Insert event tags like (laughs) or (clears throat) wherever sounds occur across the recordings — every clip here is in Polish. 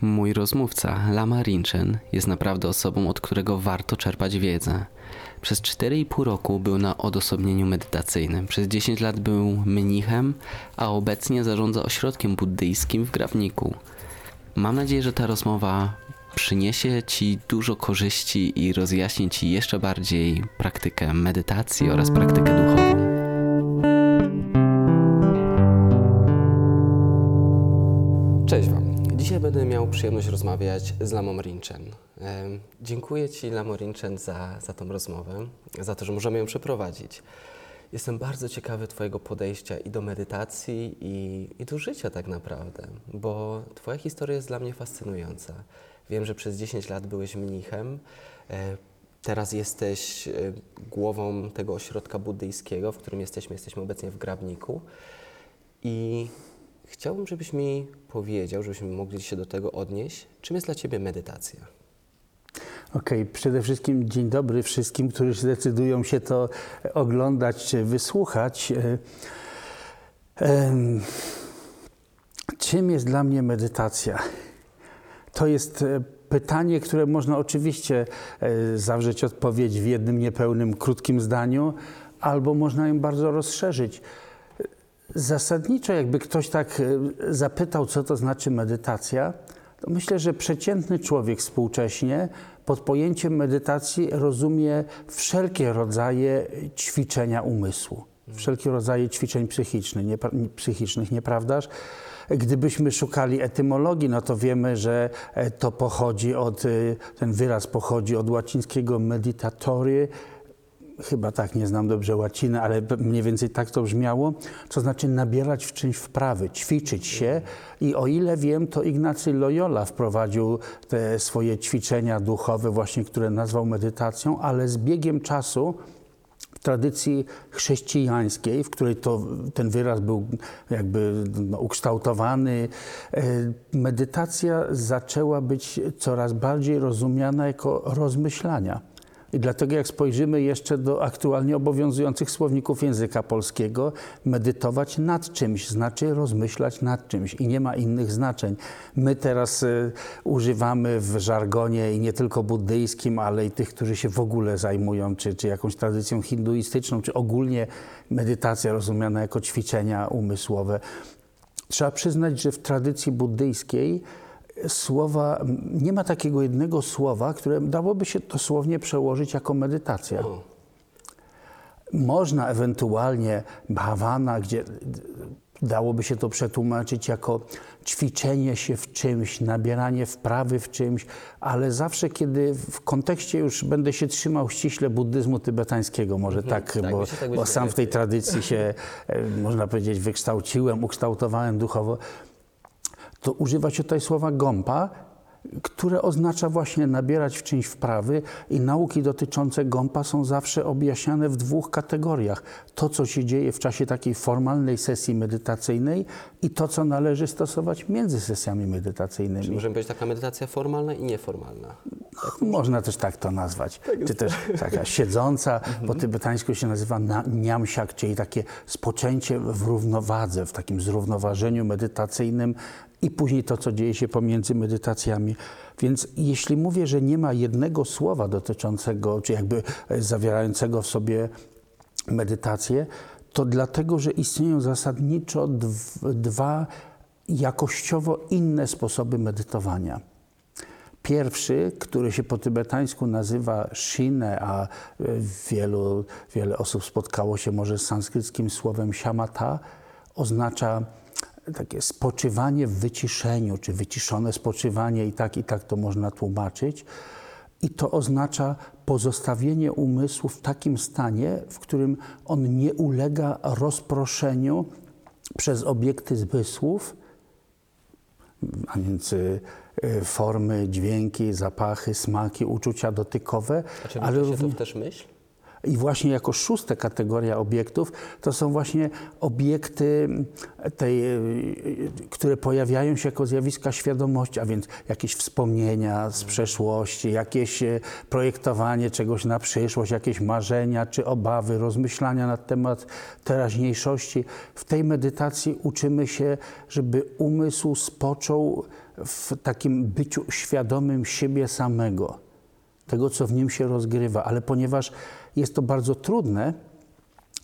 Mój rozmówca, Lama Rinchen, jest naprawdę osobą, od którego warto czerpać wiedzę. Przez 4,5 roku był na odosobnieniu medytacyjnym. Przez 10 lat był mnichem, a obecnie zarządza ośrodkiem buddyjskim w Grawniku. Mam nadzieję, że ta rozmowa przyniesie Ci dużo korzyści i rozjaśni Ci jeszcze bardziej praktykę medytacji oraz praktykę duchową. Będę miał przyjemność rozmawiać z Lamą Rinchen. Dziękuję Ci, Lamo Rinchen, za, za tą rozmowę, za to, że możemy ją przeprowadzić. Jestem bardzo ciekawy Twojego podejścia i do medytacji, i, i do życia tak naprawdę, bo Twoja historia jest dla mnie fascynująca. Wiem, że przez 10 lat byłeś mnichem, e, teraz jesteś e, głową tego ośrodka buddyjskiego, w którym jesteśmy, jesteśmy obecnie w Grabniku. I chciałbym, żebyś mi powiedział, żebyśmy mogli się do tego odnieść, czym jest dla Ciebie medytacja? Okej, przede wszystkim dzień dobry wszystkim, którzy zdecydują się to oglądać czy wysłuchać. E, Czym jest dla mnie medytacja? To jest e, pytanie, które można oczywiście e, zawrzeć odpowiedź w jednym niepełnym, krótkim zdaniu, albo można ją bardzo rozszerzyć. Zasadniczo, jakby ktoś tak e, zapytał, co to znaczy medytacja, to myślę, że przeciętny człowiek współcześnie pod pojęciem medytacji rozumie wszelkie rodzaje ćwiczenia umysłu, wszelkie rodzaje ćwiczeń psychicznych, nie, psychicznych nieprawdaż? Gdybyśmy szukali etymologii, no to wiemy, że e, to pochodzi od, e, ten wyraz pochodzi od łacińskiego meditatory, chyba tak, nie znam dobrze łaciny, ale mniej więcej tak to brzmiało, to znaczy nabierać w czymś wprawy, ćwiczyć się i o ile wiem, to Ignacy Loyola wprowadził te swoje ćwiczenia duchowe właśnie, które nazwał medytacją, ale z biegiem czasu w tradycji chrześcijańskiej, w której to, ten wyraz był jakby no, ukształtowany, e, medytacja zaczęła być coraz bardziej rozumiana jako rozmyślania. I dlatego jak spojrzymy jeszcze do aktualnie obowiązujących słowników języka polskiego, medytować nad czymś znaczy rozmyślać nad czymś i nie ma innych znaczeń. My teraz y, używamy w żargonie i nie tylko buddyjskim, ale i tych, którzy się w ogóle zajmują, czy, czy jakąś tradycją hinduistyczną, czy ogólnie medytacja rozumiana jako ćwiczenia umysłowe. Trzeba przyznać, że w tradycji buddyjskiej słowa, nie ma takiego jednego słowa, które dałoby się dosłownie przełożyć jako medytacja. Można ewentualnie bhawana, gdzie dałoby się to przetłumaczyć jako ćwiczenie się w czymś, nabieranie wprawy w czymś, ale zawsze, kiedy w kontekście już będę się trzymał ściśle buddyzmu tybetańskiego, może tak, tak, bo, myślę, tak bo sam w tej tradycji się, e, można powiedzieć, wykształciłem, ukształtowałem duchowo, to używa się tutaj słowa gąpa, które oznacza właśnie nabierać w czymś wprawy i nauki dotyczące gąpa są zawsze objaśniane w dwóch kategoriach. To, co się dzieje w czasie takiej formalnej sesji medytacyjnej i to, co należy stosować między sesjami Czy medytacyjnymi. możemy powiedzieć taka medytacja formalna i nieformalna? Można też tak to nazwać. Czy też taka siedząca, po tybetańsku się nazywa na- niamsiak, czyli takie spoczęcie w równowadze, w takim zrównoważeniu medytacyjnym i później to, co dzieje się pomiędzy medytacjami. Więc jeśli mówię, że nie ma jednego słowa dotyczącego, czy jakby zawierającego w sobie medytację, to dlatego, że istnieją zasadniczo dw- dwa jakościowo inne sposoby medytowania. Pierwszy, który się po tybetańsku nazywa shinę, a e, wielu, wiele osób spotkało się może z sanskryckim słowem shamatha, oznacza takie spoczywanie w wyciszeniu, czy wyciszone spoczywanie, i tak, i tak to można tłumaczyć. I to oznacza pozostawienie umysłu w takim stanie, w którym on nie ulega rozproszeniu przez obiekty zmysłów, a więc y, formy, dźwięki, zapachy, smaki, uczucia dotykowe, A czy ale również to też myśl? I właśnie jako szósta kategoria obiektów to są właśnie obiekty tej, y, które pojawiają się jako zjawiska świadomości, a więc jakieś wspomnienia z przeszłości, jakieś e, projektowanie czegoś na przyszłość, jakieś marzenia czy obawy, rozmyślania na temat teraźniejszości. W tej medytacji uczymy się, żeby umysł spoczął w takim byciu świadomym siebie samego, tego, co w nim się rozgrywa, ale ponieważ jest to bardzo trudne,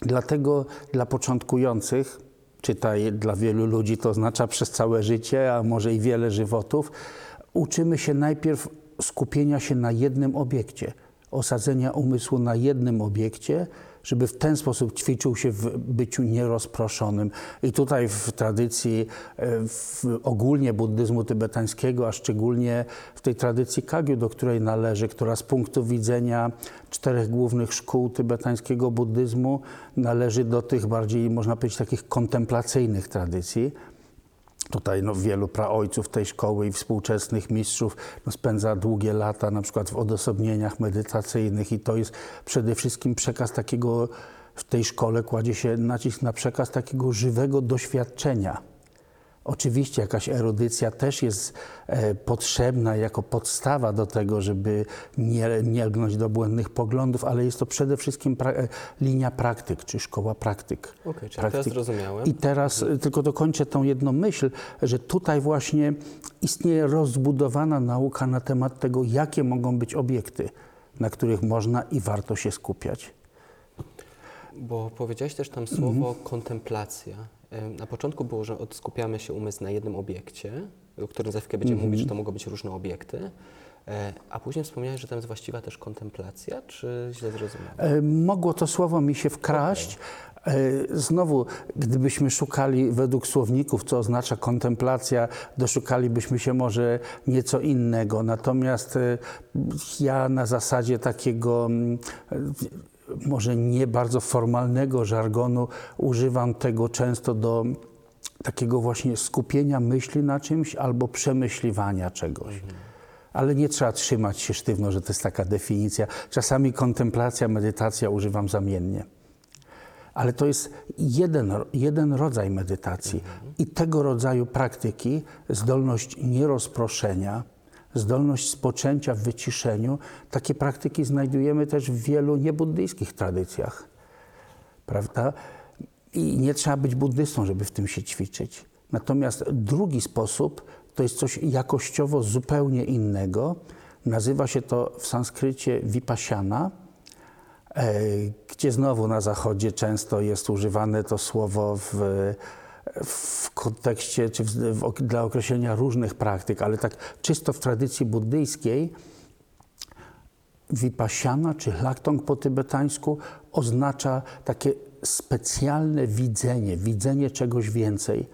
dlatego dla początkujących, czytaj dla wielu ludzi to oznacza przez całe życie, a może i wiele żywotów, uczymy się najpierw skupienia się na jednym obiekcie, osadzenia umysłu na jednym obiekcie, żeby w ten sposób ćwiczył się w byciu nierozproszonym. I tutaj w tradycji e, w ogólnie buddyzmu tybetańskiego, a szczególnie w tej tradycji Kagyu, do której należy, która z punktu widzenia czterech głównych szkół tybetańskiego buddyzmu należy do tych bardziej, można powiedzieć, takich kontemplacyjnych tradycji. Tutaj no, wielu praojców tej szkoły i współczesnych mistrzów no, spędza długie lata na przykład w odosobnieniach medytacyjnych i to jest przede wszystkim przekaz takiego, w tej szkole kładzie się nacisk na przekaz takiego żywego doświadczenia. Oczywiście jakaś erudycja też jest e, potrzebna jako podstawa do tego, żeby nie, nie lgnąć do błędnych poglądów, ale jest to przede wszystkim pra, e, linia praktyk, czy szkoła praktyk. Okej, czyli teraz zrozumiałem. I teraz y, tylko dokończę tą jedną myśl, że tutaj właśnie istnieje rozbudowana nauka na temat tego, jakie mogą być obiekty, na których można i warto się skupiać. Bo powiedziałeś też tam słowo kontemplacja. Na początku było, że skupiamy się umysł na jednym obiekcie, o którym za chwilkę będziemy mówić, że to mogą być różne obiekty. E, A później wspomniałeś, że tam jest właściwa też kontemplacja, czy źle zrozumiałem? E, Mogło to słowo mi się wkraść. E, Znowu, gdybyśmy szukali według słowników, co oznacza kontemplacja, doszukalibyśmy się może nieco innego. Natomiast ja na zasadzie takiego mm, może nie bardzo formalnego żargonu używam tego często do takiego właśnie skupienia myśli na czymś albo przemyśliwania czegoś. Ale nie trzeba trzymać się sztywno, że to jest taka definicja. Czasami kontemplacja, medytacja używam zamiennie. Ale to jest jeden, jeden rodzaj medytacji. I tego rodzaju praktyki, zdolność nierozproszenia, zdolność spoczęcia w wyciszeniu, takie praktyki znajdujemy też w wielu niebuddyjskich tradycjach. Prawda? I nie trzeba być buddystą, żeby w tym się ćwiczyć. Natomiast drugi sposób to jest coś jakościowo zupełnie innego. Nazywa się to w sanskrycie vipassana, e, gdzie znowu na zachodzie często jest używane to słowo w, w kontekście czy w, w, dla określenia różnych praktyk, ale tak czysto w tradycji buddyjskiej Vipassana czy Laktong po tybetańsku oznacza takie specjalne widzenie, widzenie czegoś więcej.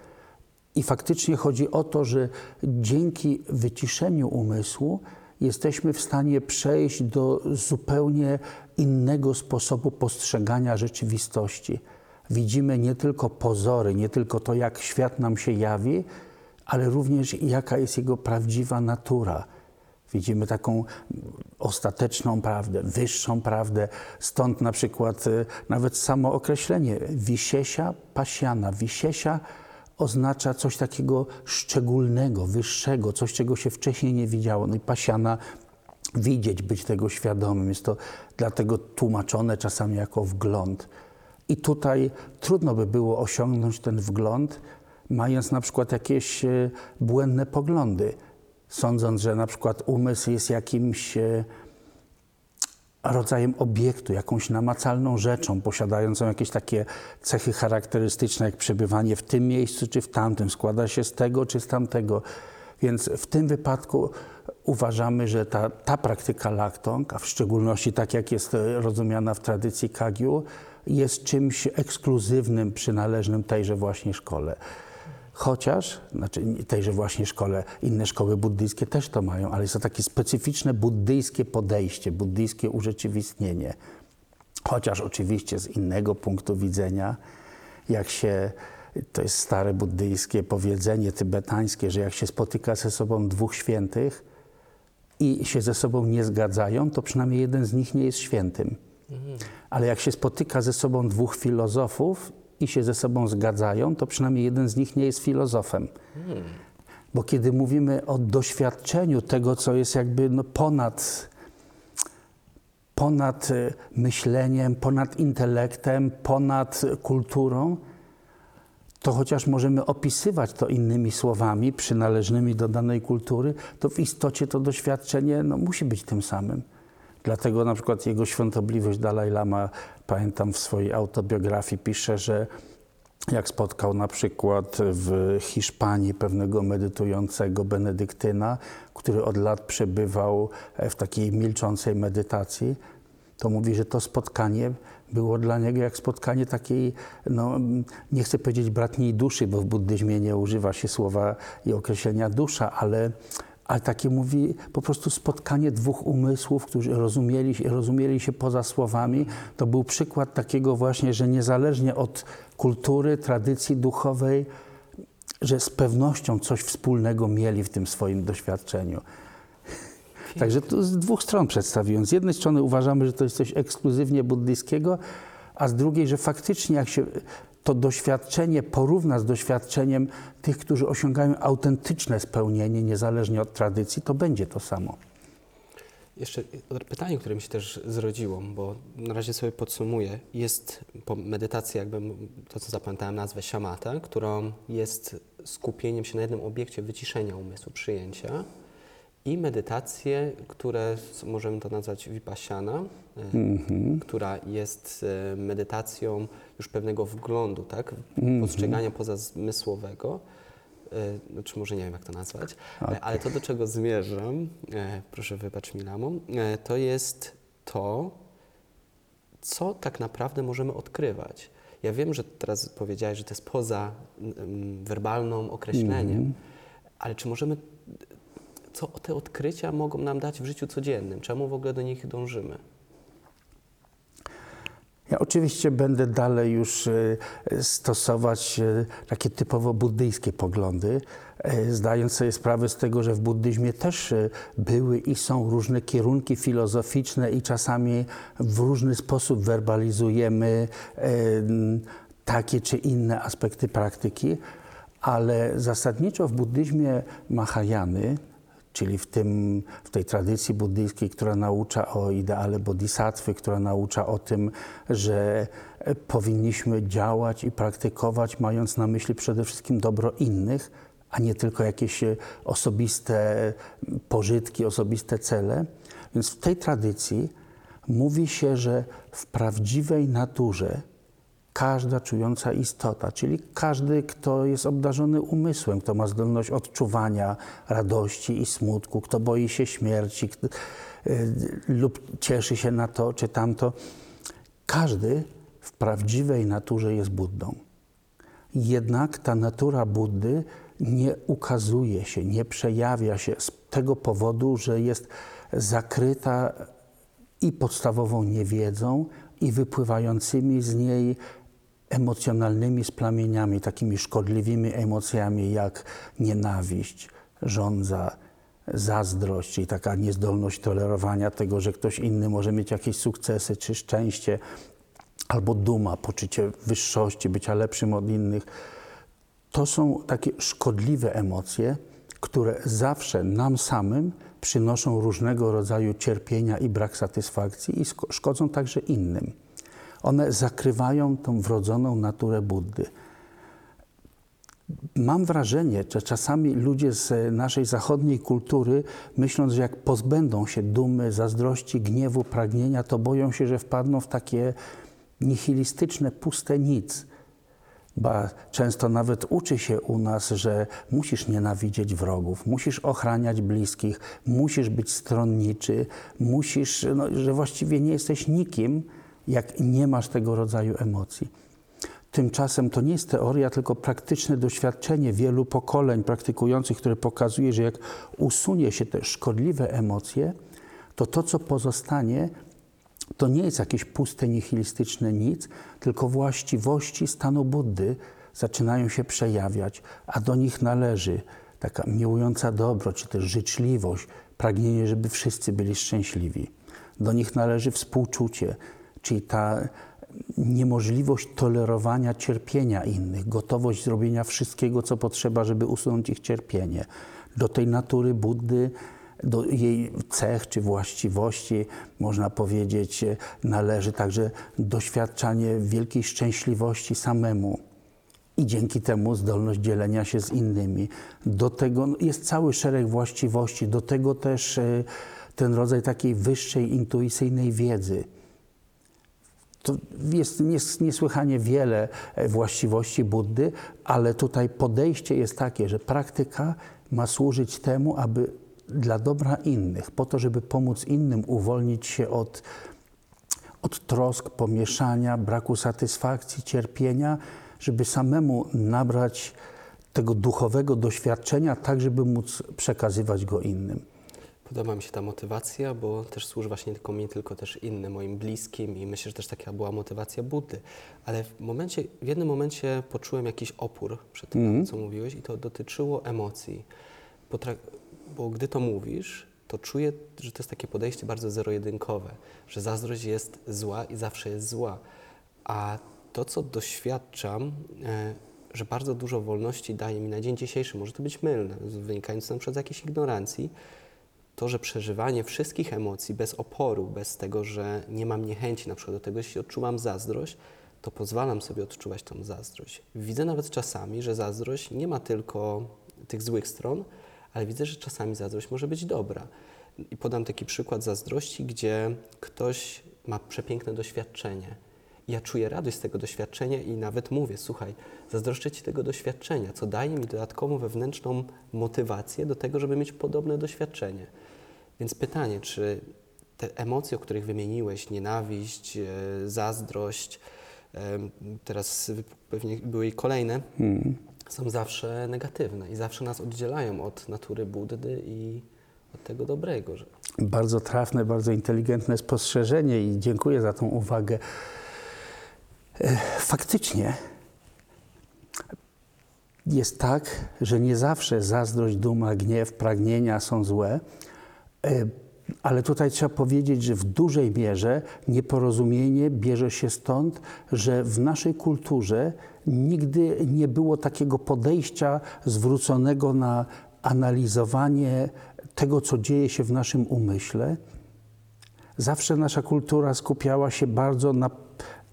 I faktycznie chodzi o to, że dzięki wyciszeniu umysłu jesteśmy w stanie przejść do zupełnie innego sposobu postrzegania rzeczywistości. Widzimy nie tylko pozory, nie tylko to, jak świat nam się jawi, ale również jaka jest jego prawdziwa natura. Widzimy taką ostateczną prawdę, wyższą prawdę. Stąd na przykład y, nawet samo określenie wisiesia pasiana. Wisiesia oznacza coś takiego szczególnego, wyższego, coś, czego się wcześniej nie widziało. No i pasiana widzieć, być tego świadomym. Jest to dlatego tłumaczone czasami jako wgląd. I tutaj trudno by było osiągnąć ten wgląd, mając na przykład jakieś e, błędne poglądy, sądząc, że na przykład umysł jest jakimś e, rodzajem obiektu, jakąś namacalną rzeczą, posiadającą jakieś takie cechy charakterystyczne, jak przebywanie w tym miejscu czy w tamtym, składa się z tego czy z tamtego. Więc w tym wypadku uważamy, że ta, ta praktyka laktong, a w szczególności tak jak jest e, rozumiana w tradycji Kagyu, jest czymś ekskluzywnym, przynależnym tejże właśnie szkole. Chociaż, znaczy tejże właśnie szkole, inne szkoły buddyjskie też to mają, ale jest to takie specyficzne buddyjskie podejście, buddyjskie urzeczywistnienie. Chociaż oczywiście z innego punktu widzenia, jak się, to jest stare buddyjskie powiedzenie tybetańskie, że jak się spotyka ze sobą dwóch świętych i się ze sobą nie zgadzają, to przynajmniej jeden z nich nie jest świętym. Ale jak się spotyka ze sobą dwóch filozofów i się ze sobą zgadzają, to przynajmniej jeden z nich nie jest filozofem. Bo kiedy mówimy o doświadczeniu tego, co jest jakby no ponad, ponad y, myśleniem, ponad intelektem, ponad kulturą, to chociaż możemy opisywać to innymi słowami przynależnymi do danej kultury, to w istocie to doświadczenie no, musi być tym samym. Dlatego na przykład jego świątobliwość Dalaj Lama, pamiętam w swojej autobiografii, pisze, że jak spotkał na przykład w Hiszpanii pewnego medytującego benedyktyna, który od lat przebywał w takiej milczącej medytacji, to mówi, że to spotkanie było dla niego jak spotkanie takiej, no, nie chcę powiedzieć bratniej duszy, bo w buddyzmie nie używa się słowa i określenia dusza, ale, ale takie mówi po prostu spotkanie dwóch umysłów, którzy rozumieli, rozumieli się poza słowami. To był przykład takiego właśnie, że niezależnie od kultury, tradycji duchowej, że z pewnością coś wspólnego mieli w tym swoim doświadczeniu. Także to z dwóch stron przedstawiłem. Z jednej strony uważamy, że to jest coś ekskluzywnie buddyjskiego, a z drugiej, że faktycznie jak się to doświadczenie porówna z doświadczeniem tych, którzy osiągają autentyczne spełnienie, niezależnie od tradycji, to będzie to samo. Jeszcze pytanie, które mi się też zrodziło, bo na razie sobie podsumuję. Jest po medytacji, jakby to, co zapamiętałem, nazwę siamata, którą jest skupieniem się na jednym obiekcie wyciszenia umysłu, przyjęcia i medytacje, które możemy to nazwać vipassana, mm-hmm. która jest e, medytacją już pewnego wglądu, tak? Mm-hmm. postrzegania pozazmysłowego. E, znaczy może nie wiem, jak to nazwać, okay. ale to, do czego zmierzam, proszę wybacz mi, Lamo, to jest to, co tak naprawdę możemy odkrywać. Ja wiem, że teraz powiedziałeś, że to jest poza werbalną określeniem, mm-hmm. ale czy możemy co te odkrycia mogą nam dać w życiu codziennym? Czemu w ogóle do nich dążymy? Ja oczywiście będę dalej już e, stosować e, takie typowo buddyjskie poglądy, e, zdając sobie sprawę z tego, że w buddyzmie też były i są różne kierunki filozoficzne i czasami w różny sposób werbalizujemy takie czy inne aspekty praktyki, ale zasadniczo w buddyzmie Mahajany, czyli w, tym, w tej tradycji buddyjskiej, która naucza o ideale bodhisattwy, która naucza o tym, że powinniśmy działać i praktykować, mając na myśli przede wszystkim dobro innych, a nie tylko jakieś osobiste pożytki, osobiste cele. Więc w tej tradycji mówi się, że w prawdziwej naturze każda czująca istota, czyli każdy, kto jest obdarzony umysłem, kto ma zdolność odczuwania radości i smutku, kto boi się śmierci kto, y, lub cieszy się na to czy tamto. Każdy w prawdziwej naturze jest Buddą. Jednak ta natura Buddy nie ukazuje się, nie przejawia się z tego powodu, że jest zakryta i podstawową niewiedzą, i wypływającymi z niej emocjonalnymi splamieniami, takimi szkodliwymi emocjami jak nienawiść, żądza, zazdrość, czyli taka niezdolność tolerowania tego, że ktoś inny może mieć jakieś sukcesy czy szczęście, albo duma, poczucie wyższości, bycia lepszym od innych. To są takie szkodliwe emocje, które zawsze nam samym przynoszą różnego rodzaju cierpienia i brak satysfakcji i szkodzą także innym. One zakrywają tą wrodzoną naturę Buddy. Mam wrażenie, że czasami ludzie z naszej zachodniej kultury, myśląc, że jak pozbędą się dumy, zazdrości, gniewu, pragnienia, to boją się, że wpadną w takie nihilistyczne, puste nic. Ba, często nawet uczy się u nas, że musisz nienawidzieć wrogów, musisz ochraniać bliskich, musisz być stronniczy, musisz, no, że właściwie nie jesteś nikim, jak nie masz tego rodzaju emocji. Tymczasem to nie jest teoria, tylko praktyczne doświadczenie wielu pokoleń praktykujących, które pokazuje, że jak usunie się te szkodliwe emocje, to to, co pozostanie, to nie jest jakieś puste, nihilistyczne nic, tylko właściwości stanu Buddy zaczynają się przejawiać, a do nich należy taka miłująca dobro, czy też życzliwość, pragnienie, żeby wszyscy byli szczęśliwi. Do nich należy współczucie, czyli ta niemożliwość tolerowania cierpienia innych, gotowość zrobienia wszystkiego, co potrzeba, żeby usunąć ich cierpienie. Do tej natury Buddy, do jej cech czy właściwości, można powiedzieć, należy także doświadczanie wielkiej szczęśliwości samemu. i dzięki temu zdolność dzielenia się z innymi. Do tego no, jest cały szereg właściwości, do tego też e, ten rodzaj takiej wyższej intuicyjnej wiedzy. To jest nies- niesłychanie wiele e, właściwości Buddy, ale tutaj podejście jest takie, że praktyka ma służyć temu, aby dla dobra innych, po to, żeby pomóc innym uwolnić się od, od trosk, pomieszania, braku satysfakcji, cierpienia, żeby samemu nabrać tego duchowego doświadczenia, tak żeby móc przekazywać go innym. Podoba mi się ta motywacja, bo też służy właśnie tylko mi, tylko też innym, moim bliskim i myślę, że też taka była motywacja Buddy. Ale w, momencie, w jednym momencie poczułem jakiś opór przed tym, co mówiłeś i to dotyczyło emocji. Potrak- bo gdy to mówisz, to czuję, że to jest takie podejście bardzo zero-jedynkowe, że zazdrość jest zła i zawsze jest zła. A to, co doświadczam, e, że bardzo dużo wolności daje mi na dzień dzisiejszy, może to być mylne, wynikające na przykład z jakiejś ignorancji, to, że przeżywanie wszystkich emocji bez oporu, bez tego, że nie mam niechęci na przykład do tego, jeśli odczuwam zazdrość, to pozwalam sobie odczuwać tą zazdrość. Widzę nawet czasami, że zazdrość nie ma tylko tych złych stron, ale widzę, że czasami zazdrość może być dobra. I podam taki przykład zazdrości, gdzie ktoś ma przepiękne doświadczenie. Ja czuję radość z tego doświadczenia i nawet mówię, słuchaj, zazdroszczę Ci tego doświadczenia, co daje mi dodatkową wewnętrzną motywację do tego, żeby mieć podobne doświadczenie. Więc pytanie, czy te emocje, o których wymieniłeś, nienawiść, e, zazdrość, em, teraz pewnie były i kolejne, są zawsze negatywne i zawsze nas oddzielają od natury Buddy i od tego dobrego. Że... Bardzo trafne, bardzo inteligentne spostrzeżenie i dziękuję za tą uwagę. E, Faktycznie jest tak, że nie zawsze zazdrość, duma, gniew, pragnienia są złe, e, ale tutaj trzeba powiedzieć, że w dużej mierze nieporozumienie bierze się stąd, że w naszej kulturze nigdy nie było takiego podejścia zwróconego na analizowanie tego, co dzieje się w naszym umyśle. Zawsze nasza kultura skupiała się bardzo na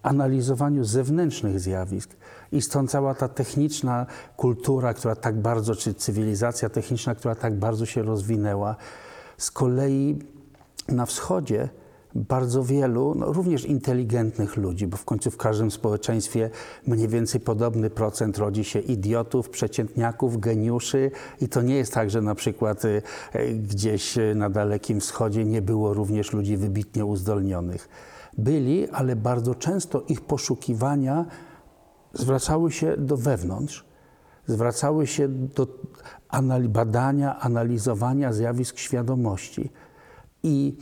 analizowaniu zewnętrznych zjawisk. I stąd cała ta techniczna kultura, która tak bardzo, czy cywilizacja techniczna, która tak bardzo się rozwinęła. Z kolei na wschodzie bardzo wielu, no również inteligentnych ludzi, bo w końcu w każdym społeczeństwie mniej więcej podobny procent rodzi się idiotów, przeciętniaków, geniuszy i to nie jest tak, że na przykład y, gdzieś na Dalekim Wschodzie nie było również ludzi wybitnie uzdolnionych. Byli, ale bardzo często ich poszukiwania zwracały się do wewnątrz, zwracały się do badania, analizowania zjawisk świadomości. I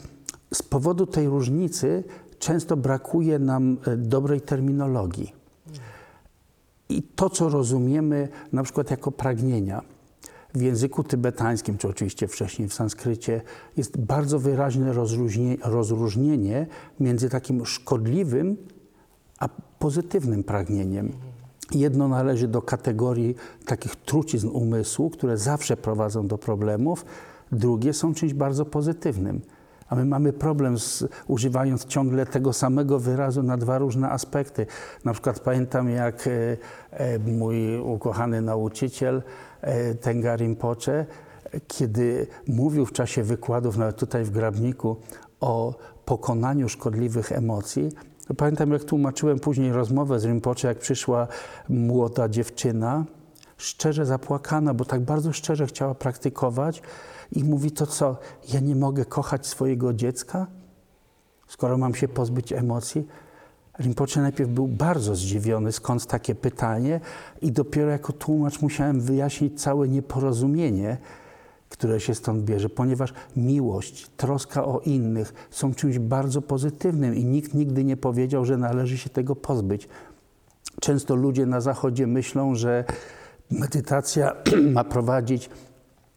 z powodu tej różnicy często brakuje nam e, dobrej terminologii. I to, co rozumiemy na przykład jako pragnienia w języku tybetańskim, czy oczywiście wcześniej w sanskrycie, jest bardzo wyraźne rozróżnie, rozróżnienie między takim szkodliwym a pozytywnym pragnieniem. Jedno należy do kategorii takich trucizn umysłu, które zawsze prowadzą do problemów, drugie są czymś bardzo pozytywnym. A my mamy problem z używając ciągle tego samego wyrazu na dwa różne aspekty. Na przykład pamiętam, jak e, e, mój ukochany nauczyciel e, Tenga Rinpoche, kiedy mówił w czasie wykładów, nawet tutaj w Grabniku, o pokonaniu szkodliwych emocji, pamiętam, jak tłumaczyłem później rozmowę z Rinpoche, jak przyszła młoda dziewczyna, szczerze zapłakana, bo tak bardzo szczerze chciała praktykować i mówi to co, ja nie mogę kochać swojego dziecka, skoro mam się pozbyć emocji? Rinpoche najpierw był bardzo zdziwiony, skąd takie pytanie i dopiero jako tłumacz musiałem wyjaśnić całe nieporozumienie, które się stąd bierze, ponieważ miłość, troska o innych są czymś bardzo pozytywnym i nikt nigdy nie powiedział, że należy się tego pozbyć. Często ludzie na Zachodzie myślą, że medytacja (clears throat) ma prowadzić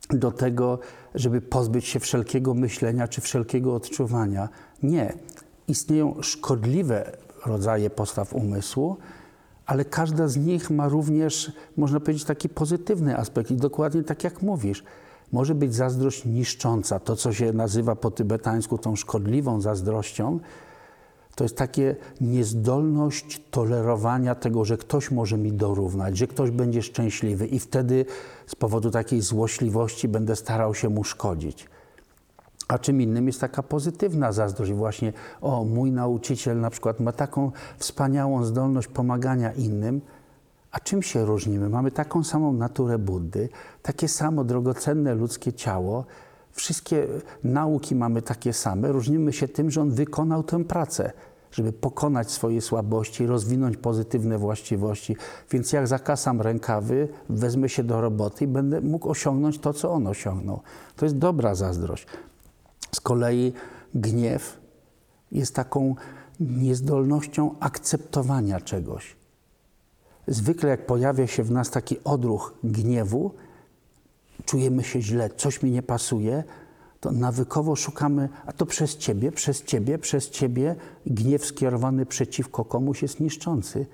do tego, żeby pozbyć się wszelkiego myślenia czy wszelkiego odczuwania. Nie. Istnieją szkodliwe rodzaje postaw umysłu, ale każda z nich ma również, można powiedzieć, taki pozytywny aspekt. I dokładnie tak jak mówisz, może być zazdrość niszcząca, to co się nazywa po tybetańsku tą szkodliwą zazdrością, To jest takie niezdolność tolerowania tego, że ktoś może mi dorównać, że ktoś będzie szczęśliwy i wtedy z powodu takiej złośliwości będę starał się mu szkodzić. A czym innym jest taka pozytywna zazdrość właśnie, o mój nauczyciel na przykład ma taką wspaniałą zdolność pomagania innym, a czym się różnimy? Mamy taką samą naturę Buddy, takie samo drogocenne ludzkie ciało, wszystkie nauki mamy takie same, różnimy się tym, że on wykonał tę pracę, żeby pokonać swoje słabości, rozwinąć pozytywne właściwości. Więc jak zakasam rękawy, wezmę się do roboty i będę mógł osiągnąć to, co on osiągnął. To jest dobra zazdrość. Z kolei gniew jest taką niezdolnością akceptowania czegoś. Zwykle, jak pojawia się w nas taki odruch gniewu, czujemy się źle, coś mi nie pasuje, to nawykowo szukamy, a to przez ciebie, przez ciebie, przez ciebie. Gniew skierowany przeciwko komuś jest niszczący.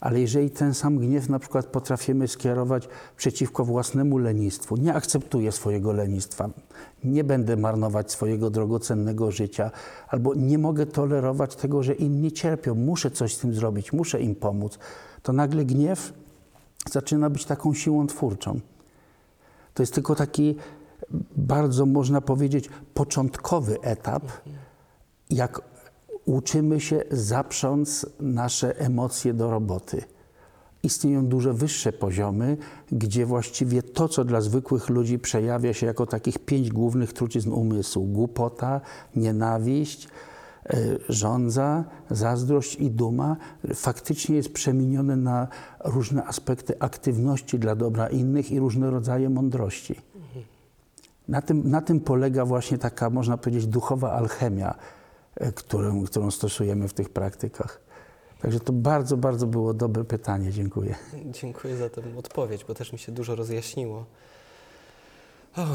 Ale jeżeli ten sam gniew na przykład potrafimy skierować przeciwko własnemu lenistwu, nie akceptuję swojego lenistwa, nie będę marnować swojego drogocennego życia, albo nie mogę tolerować tego, że inni cierpią, muszę coś z tym zrobić, muszę im pomóc, to nagle gniew zaczyna być taką siłą twórczą. To jest tylko taki bardzo, można powiedzieć, początkowy etap, jak uczymy się zaprząc nasze emocje do roboty. Istnieją dużo wyższe poziomy, gdzie właściwie to, co dla zwykłych ludzi przejawia się jako takich pięć głównych trucizn umysłu głupota, nienawiść, żądza, zazdrość i duma, faktycznie jest przemienione na różne aspekty aktywności dla dobra innych i różne rodzaje mądrości. Na tym, na tym polega właśnie taka, można powiedzieć, duchowa alchemia, e, którą, którą stosujemy w tych praktykach. Także to bardzo, bardzo było dobre pytanie. Dziękuję. Dziękuję za tę odpowiedź, bo też mi się dużo rozjaśniło. O,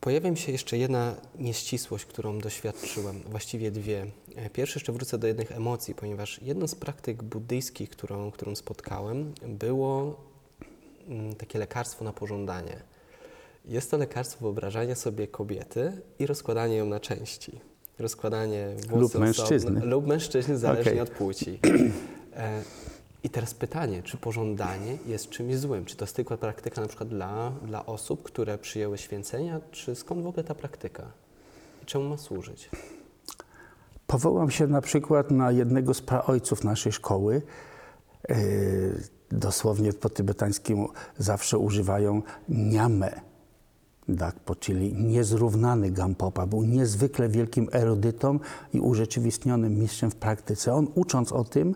pojawia mi się jeszcze jedna nieścisłość, którą doświadczyłem, właściwie dwie. E, Pierwsze jeszcze wrócę do jednych emocji, ponieważ jedną z praktyk buddyjskich, którą, którą spotkałem, było mm, takie lekarstwo na pożądanie. Jest to lekarstwo wyobrażania sobie kobiety i rozkładanie ją na części. Rozkładanie włosów Lub mężczyzny. lub mężczyzny, zależnie Okej. od płci. E, I teraz pytanie, czy pożądanie jest czymś złym? Czy to jest tylko praktyka na przykład dla, dla osób, które przyjęły święcenia, czy skąd w ogóle ta praktyka? I czemu ma służyć? Powołam się na przykład na jednego z praojców naszej szkoły. Yy, dosłownie po tybetańskiemu zawsze używają niamę. Dakpo, czyli niezrównany Gampopa. Był niezwykle wielkim erudytą i urzeczywistnionym mistrzem w praktyce. On ucząc o tym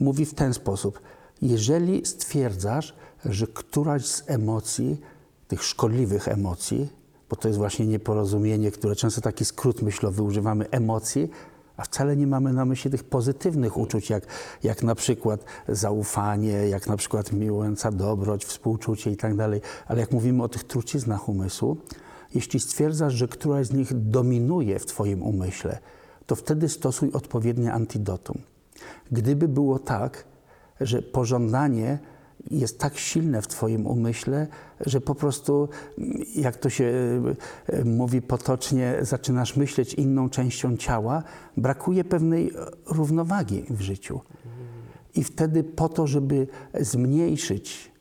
mówi w ten sposób. Jeżeli stwierdzasz, że któraś z emocji, tych szkodliwych emocji, bo to jest właśnie nieporozumienie, które często taki skrót myślowy używamy, emocji, a wcale nie mamy na myśli tych pozytywnych uczuć, jak, jak na przykład zaufanie, jak na przykład miłująca dobroć, współczucie i tak dalej. Ale jak mówimy o tych truciznach umysłu, jeśli stwierdzasz, że któraś z nich dominuje w Twoim umyśle, to wtedy stosuj odpowiednie antidotum. Gdyby było tak, że pożądanie jest tak silne w Twoim umyśle, że po prostu, jak to się e, mówi potocznie, zaczynasz myśleć inną częścią ciała, brakuje pewnej równowagi w życiu. I wtedy po to, żeby zmniejszyć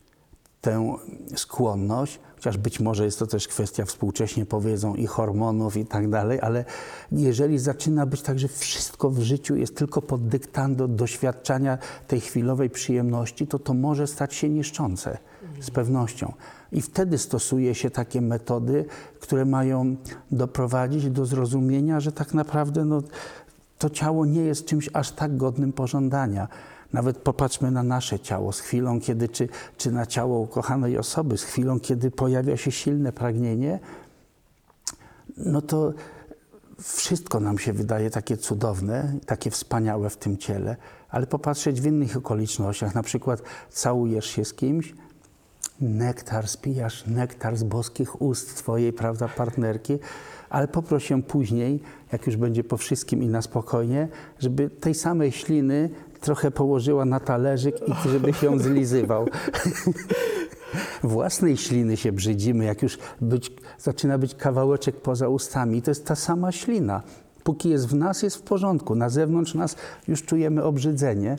tę skłonność, chociaż być może jest to też kwestia współcześnie powiedzą i hormonów i tak dalej, ale jeżeli zaczyna być tak, że wszystko w życiu jest tylko pod dyktando doświadczania tej chwilowej przyjemności, to to może stać się niszczące z pewnością. I wtedy stosuje się takie metody, które mają doprowadzić do zrozumienia, że tak naprawdę no, to ciało nie jest czymś aż tak godnym pożądania. Nawet popatrzmy na nasze ciało. Z chwilą, kiedy, czy, czy na ciało ukochanej osoby, z chwilą, kiedy pojawia się silne pragnienie, no to wszystko nam się wydaje takie cudowne, takie wspaniałe w tym ciele, ale popatrzeć w innych okolicznościach, na przykład całujesz się z kimś, nektar spijasz, nektar z boskich ust twojej, prawda, partnerki, ale poproś ją później, jak już będzie po wszystkim i na spokojnie, żeby tej samej śliny trochę położyła na talerzyk i żebyś ją (laughs) zlizywał. (laughs) Własnej śliny się brzydzimy, jak już być, zaczyna być kawałeczek poza ustami. To jest ta sama ślina. Póki jest w nas, jest w porządku. Na zewnątrz nas już czujemy obrzydzenie.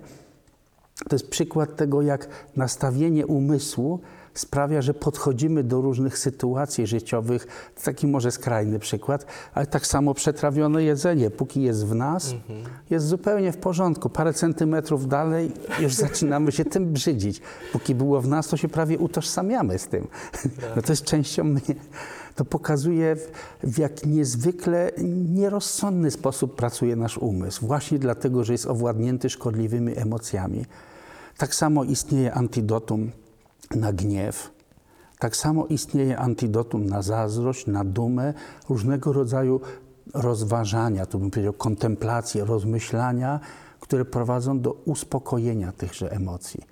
To jest przykład tego, jak nastawienie umysłu sprawia, że podchodzimy do różnych sytuacji życiowych. Taki może skrajny przykład, ale tak samo przetrawione jedzenie, póki jest w nas, jest zupełnie w porządku. Parę centymetrów dalej już (laughs) zaczynamy się tym brzydzić. Póki było w nas, to się prawie utożsamiamy z tym. (laughs) No to jest częścią mnie. To pokazuje, w- jak niezwykle nierozsądny sposób pracuje nasz umysł. Właśnie dlatego, że jest owładnięty szkodliwymi emocjami. Tak samo istnieje antidotum na gniew. Tak samo istnieje antidotum na zazdrość, na dumę, różnego rodzaju rozważania, tu bym powiedział kontemplacje, rozmyślania, które prowadzą do uspokojenia tychże emocji,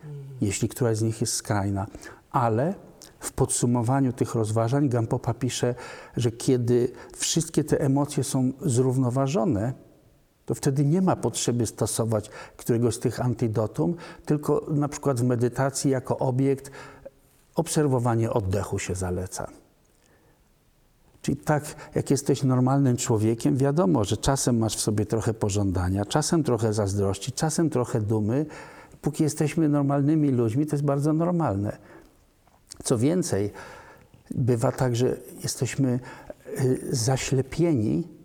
jeśli któraś z nich jest skrajna. Ale w podsumowaniu tych rozważań Gampopa pisze, że kiedy wszystkie te emocje są zrównoważone, to wtedy nie ma potrzeby stosować któregoś z tych antidotum, tylko na przykład w medytacji jako obiekt obserwowanie oddechu się zaleca. Czyli tak, jak jesteś normalnym człowiekiem, wiadomo, że czasem masz w sobie trochę pożądania, czasem trochę zazdrości, czasem trochę dumy. Póki jesteśmy normalnymi ludźmi, to jest bardzo normalne. Co więcej, bywa tak, że jesteśmy y, zaślepieni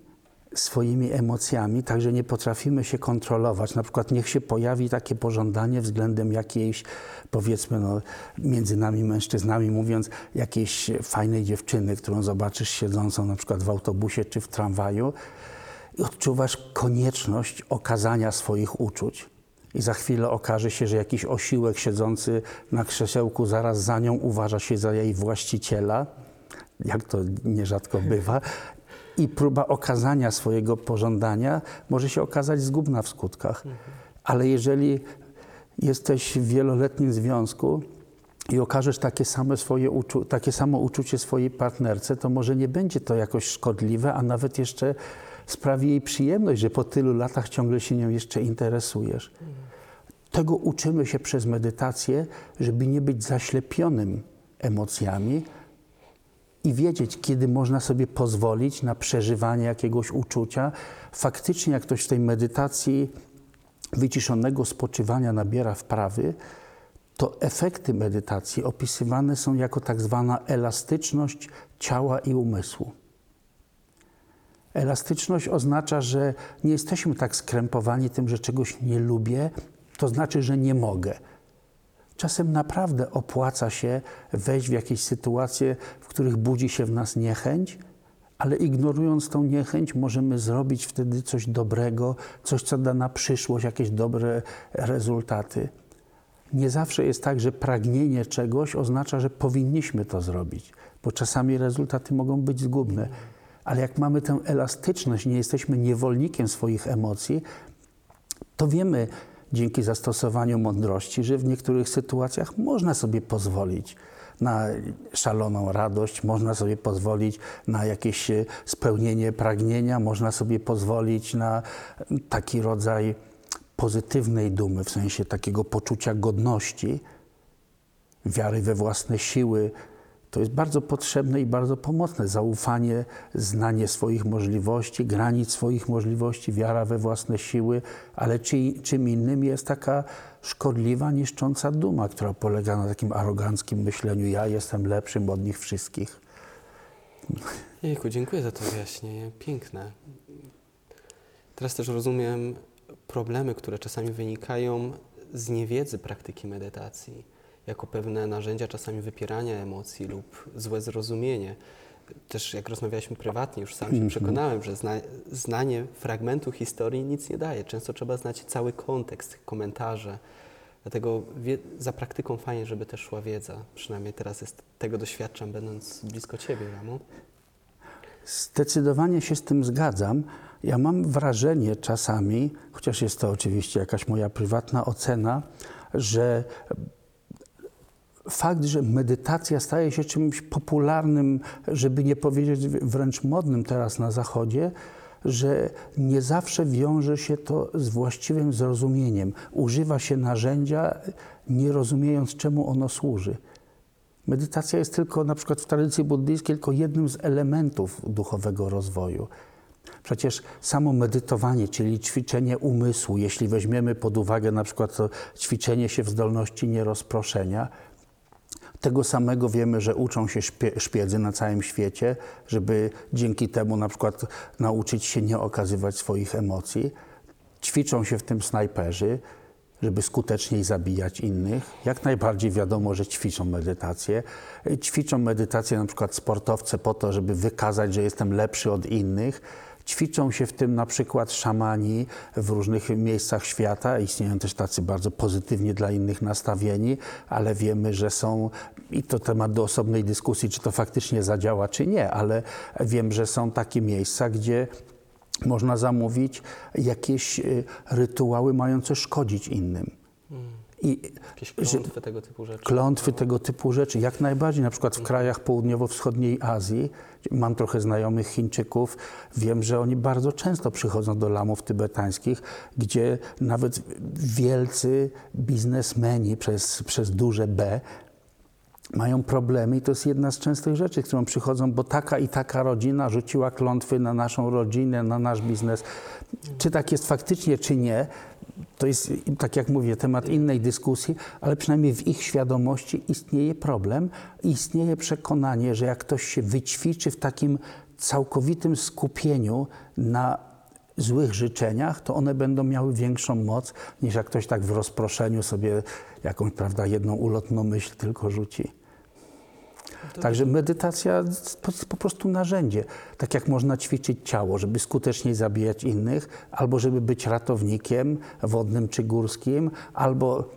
swoimi emocjami, także nie potrafimy się kontrolować. Na przykład niech się pojawi takie pożądanie względem jakiejś, powiedzmy, no, między nami mężczyznami mówiąc, jakiejś fajnej dziewczyny, którą zobaczysz siedzącą na przykład w autobusie czy w tramwaju i odczuwasz konieczność okazania swoich uczuć. I za chwilę okaże się, że jakiś osiłek siedzący na krzesełku zaraz za nią uważa się za jej właściciela, jak to nierzadko bywa, i próba okazania swojego pożądania może się okazać zgubna w skutkach. Ale jeżeli jesteś w wieloletnim związku i okażesz takie, same swoje uczu- takie samo uczucie swojej partnerce, to może nie będzie to jakoś szkodliwe, a nawet jeszcze sprawi jej przyjemność, że po tylu latach ciągle się nią jeszcze interesujesz. Tego uczymy się przez medytację, żeby nie być zaślepionym emocjami, i wiedzieć, kiedy można sobie pozwolić na przeżywanie jakiegoś uczucia. Faktycznie, jak ktoś w tej medytacji wyciszonego spoczywania nabiera wprawy, to efekty medytacji opisywane są jako tak zwana elastyczność ciała i umysłu. Elastyczność oznacza, że nie jesteśmy tak skrępowani tym, że czegoś nie lubię, to znaczy, że nie mogę. Czasem naprawdę opłaca się wejść w jakieś sytuacje, w których budzi się w nas niechęć, ale ignorując tą niechęć, możemy zrobić wtedy coś dobrego, coś, co da na przyszłość jakieś dobre rezultaty. Nie zawsze jest tak, że pragnienie czegoś oznacza, że powinniśmy to zrobić, bo czasami rezultaty mogą być zgubne. Ale jak mamy tę elastyczność, nie jesteśmy niewolnikiem swoich emocji, to wiemy dzięki zastosowaniu mądrości, że w niektórych sytuacjach można sobie pozwolić na szaloną radość, można sobie pozwolić na jakieś e, spełnienie pragnienia, można sobie pozwolić na taki rodzaj pozytywnej dumy, w sensie takiego poczucia godności, wiary we własne siły. To jest bardzo potrzebne i bardzo pomocne. Zaufanie, znanie swoich możliwości, granic swoich możliwości, wiara we własne siły, ale czy, czym innym jest taka szkodliwa, niszcząca duma, która polega na takim aroganckim myśleniu: ja jestem lepszym od nich wszystkich. Jejku, dziękuję za to wyjaśnienie. Piękne. Teraz też rozumiem problemy, które czasami wynikają z niewiedzy praktyki medytacji, jako pewne narzędzia czasami wypierania emocji lub złe zrozumienie. Też jak rozmawialiśmy prywatnie, już sam się przekonałem, że zna, znanie fragmentu historii nic nie daje. Często trzeba znać cały kontekst, komentarze. Dlatego za praktyką fajnie, żeby też szła wiedza. Przynajmniej teraz jest, tego doświadczam, będąc blisko Ciebie, Ramo. Zdecydowanie się z tym zgadzam. Ja mam wrażenie czasami, chociaż jest to oczywiście jakaś moja prywatna ocena, że fakt, że medytacja staje się czymś popularnym, żeby nie powiedzieć wręcz modnym teraz na Zachodzie, że nie zawsze wiąże się to z właściwym zrozumieniem. Używa się narzędzia, nie rozumiejąc, czemu ono służy. Medytacja jest tylko, na przykład w tradycji buddyjskiej, tylko jednym z elementów duchowego rozwoju. Przecież samo medytowanie, czyli ćwiczenie umysłu, jeśli weźmiemy pod uwagę na przykład ćwiczenie się w zdolności nierozproszenia, tego samego wiemy, że uczą się szpie, szpiedzy na całym świecie, żeby dzięki temu na przykład nauczyć się nie okazywać swoich emocji. Ćwiczą się w tym snajperzy, żeby skuteczniej zabijać innych. Jak najbardziej wiadomo, że ćwiczą medytację. Ćwiczą medytację na przykład sportowcy po to, żeby wykazać, że jestem lepszy od innych. Ćwiczą się w tym na przykład szamani w różnych miejscach świata. Istnieją też tacy bardzo pozytywnie dla innych nastawieni, ale wiemy, że są, i to temat do osobnej dyskusji, czy to faktycznie zadziała, czy nie, ale wiem, że są takie miejsca, gdzie można zamówić jakieś y, rytuały mające szkodzić innym. I Jakieś że- klątwy, tego typu rzeczy. klątwy tego typu rzeczy, jak najbardziej, na przykład w krajach południowo-wschodniej Azji, mam trochę znajomych Chińczyków, wiem, że oni bardzo często przychodzą do lamów tybetańskich, gdzie nawet wielcy biznesmeni przez, przez duże B mają problemy i to jest jedna z częstych rzeczy, z którą przychodzą, bo taka i taka rodzina rzuciła klątwy na naszą rodzinę, na nasz biznes. Czy tak jest faktycznie, czy nie, to jest, tak jak mówię, temat innej dyskusji, ale przynajmniej w ich świadomości istnieje problem istnieje przekonanie, że jak ktoś się wyćwiczy w takim całkowitym skupieniu na złych życzeniach, to one będą miały większą moc niż jak ktoś tak w rozproszeniu sobie jakąś, prawda, jedną ulotną myśl tylko rzuci. Także medytacja jest po prostu narzędzie. Tak jak można ćwiczyć ciało, żeby skuteczniej zabijać innych, albo żeby być ratownikiem wodnym czy górskim, albo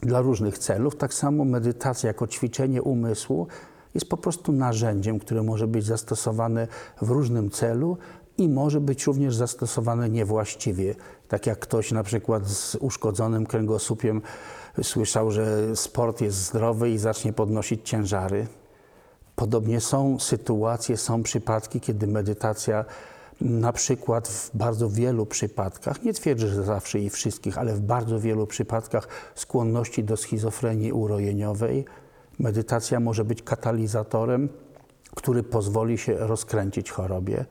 dla różnych celów, tak samo medytacja jako ćwiczenie umysłu jest po prostu narzędziem, które może być zastosowane w różnym celu i może być również zastosowane niewłaściwie. Tak jak ktoś na przykład z uszkodzonym kręgosłupiem słyszał, że sport jest zdrowy i zacznie podnosić ciężary. Podobnie są sytuacje, są przypadki, kiedy medytacja na przykład w bardzo wielu przypadkach, nie twierdzę, że zawsze i wszystkich, ale w bardzo wielu przypadkach skłonności do schizofrenii urojeniowej, medytacja może być katalizatorem, który pozwoli się rozkręcić chorobie.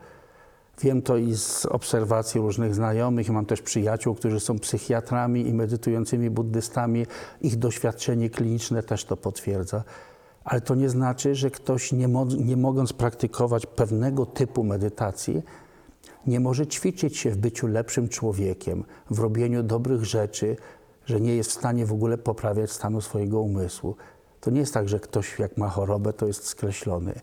Wiem to i z obserwacji różnych znajomych, mam też przyjaciół, którzy są psychiatrami i medytującymi buddystami. Ich doświadczenie kliniczne też to potwierdza. Ale to nie znaczy, że ktoś nie, mo nie mogąc praktykować pewnego typu medytacji, nie może ćwiczyć się w byciu lepszym człowiekiem, w robieniu dobrych rzeczy, że nie jest w stanie w ogóle poprawiać stanu swojego umysłu. To nie jest tak, że ktoś jak ma chorobę, to jest skreślony.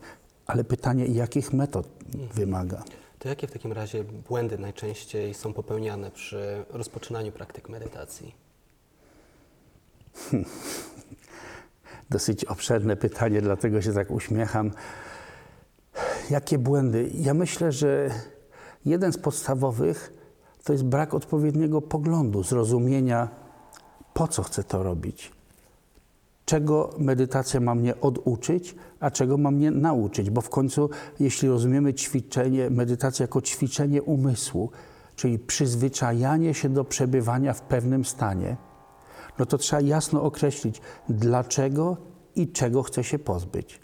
Ale pytanie, jakich metod wymaga? To jakie w takim razie błędy najczęściej są popełniane przy rozpoczynaniu praktyk medytacji? (laughs) Dosyć obszerne pytanie, dlatego się tak uśmiecham. Jakie błędy? Ja myślę, że jeden z podstawowych to jest brak odpowiedniego poglądu, zrozumienia, po co chcę to robić. Czego medytacja ma mnie oduczyć, a czego ma mnie nauczyć? Bo w końcu, jeśli rozumiemy ćwiczenie, medytację jako ćwiczenie umysłu, czyli przyzwyczajanie się do przebywania w pewnym stanie, no to trzeba jasno określić, dlaczego i czego chcę się pozbyć,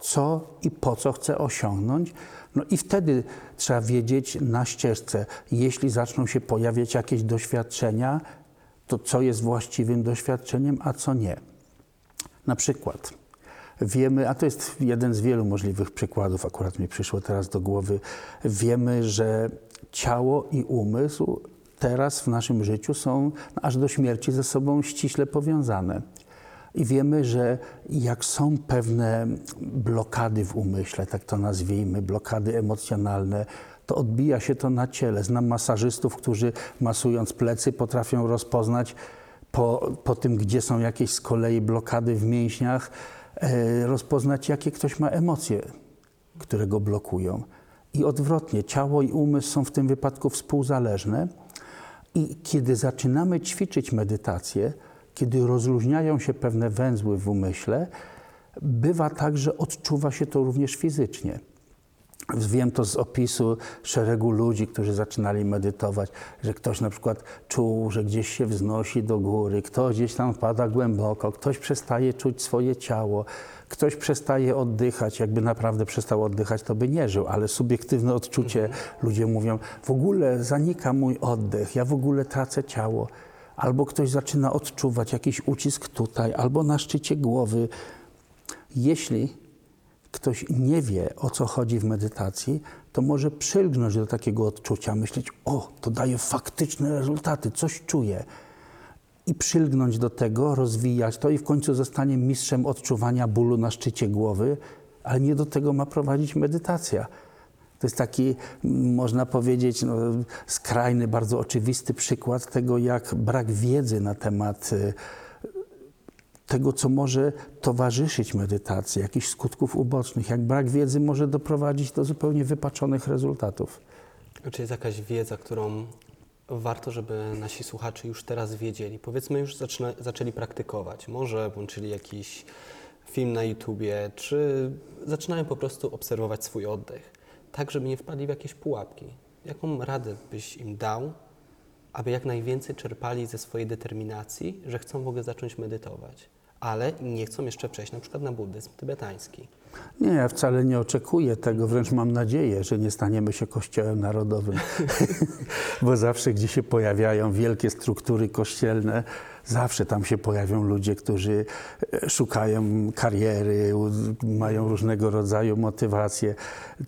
co i po co chcę osiągnąć. No i wtedy trzeba wiedzieć na ścieżce, jeśli zaczną się pojawiać jakieś doświadczenia, to co jest właściwym doświadczeniem, a co nie. Na przykład wiemy, a to jest jeden z wielu możliwych przykładów, akurat mi przyszło teraz do głowy, wiemy, że ciało i umysł teraz w naszym życiu są aż do śmierci ze sobą ściśle powiązane. I wiemy, że jak są pewne blokady w umyśle, tak to nazwijmy, blokady emocjonalne, to odbija się to na ciele. Znam masażystów, którzy masując plecy potrafią rozpoznać po, po tym, gdzie są jakieś z kolei blokady w mięśniach, e, rozpoznać, jakie ktoś ma emocje, które go blokują. I odwrotnie, ciało i umysł są w tym wypadku współzależne. I kiedy zaczynamy ćwiczyć medytację, kiedy rozluźniają się pewne węzły w umyśle, bywa tak, że odczuwa się to również fizycznie. Wiem to z opisu szeregu ludzi, którzy zaczynali medytować, że ktoś na przykład czuł, że gdzieś się wznosi do góry, ktoś gdzieś tam wpada głęboko, ktoś przestaje czuć swoje ciało, ktoś przestaje oddychać, jakby naprawdę przestał oddychać, to by nie żył, ale subiektywne odczucie, ludzie mówią, w ogóle zanika mój oddech, ja w ogóle tracę ciało. Albo ktoś zaczyna odczuwać jakiś ucisk tutaj, albo na szczycie głowy. Jeśli ktoś nie wie, o co chodzi w medytacji, to może przylgnąć do takiego odczucia, myśleć, o, to daje faktyczne rezultaty, coś czuję. I przylgnąć do tego, rozwijać to i w końcu zostanie mistrzem odczuwania bólu na szczycie głowy, ale nie do tego ma prowadzić medytacja. To jest taki, można powiedzieć, no, skrajny, bardzo oczywisty przykład tego, jak brak wiedzy na temat y, tego, co może towarzyszyć medytacji, jakichś skutków ubocznych, jak brak wiedzy może doprowadzić do zupełnie wypaczonych rezultatów. Czy jest jakaś wiedza, którą warto, żeby nasi słuchacze już teraz wiedzieli? Powiedzmy, już zaczyna, zaczęli praktykować. Może włączyli jakiś film na YouTubie, czy zaczynają po prostu obserwować swój oddech, tak żeby nie wpadli w jakieś pułapki. Jaką radę byś im dał, aby jak najwięcej czerpali ze swojej determinacji, że chcą w ogóle zacząć medytować, ale nie chcą jeszcze przejść na przykład na buddyzm tybetański? Nie, ja wcale nie oczekuję tego, wręcz mam nadzieję, że nie staniemy się kościołem narodowym. (laughs) Bo zawsze, gdzie się pojawiają wielkie struktury kościelne, zawsze tam się pojawią ludzie, którzy e, szukają kariery, mają różnego rodzaju motywacje.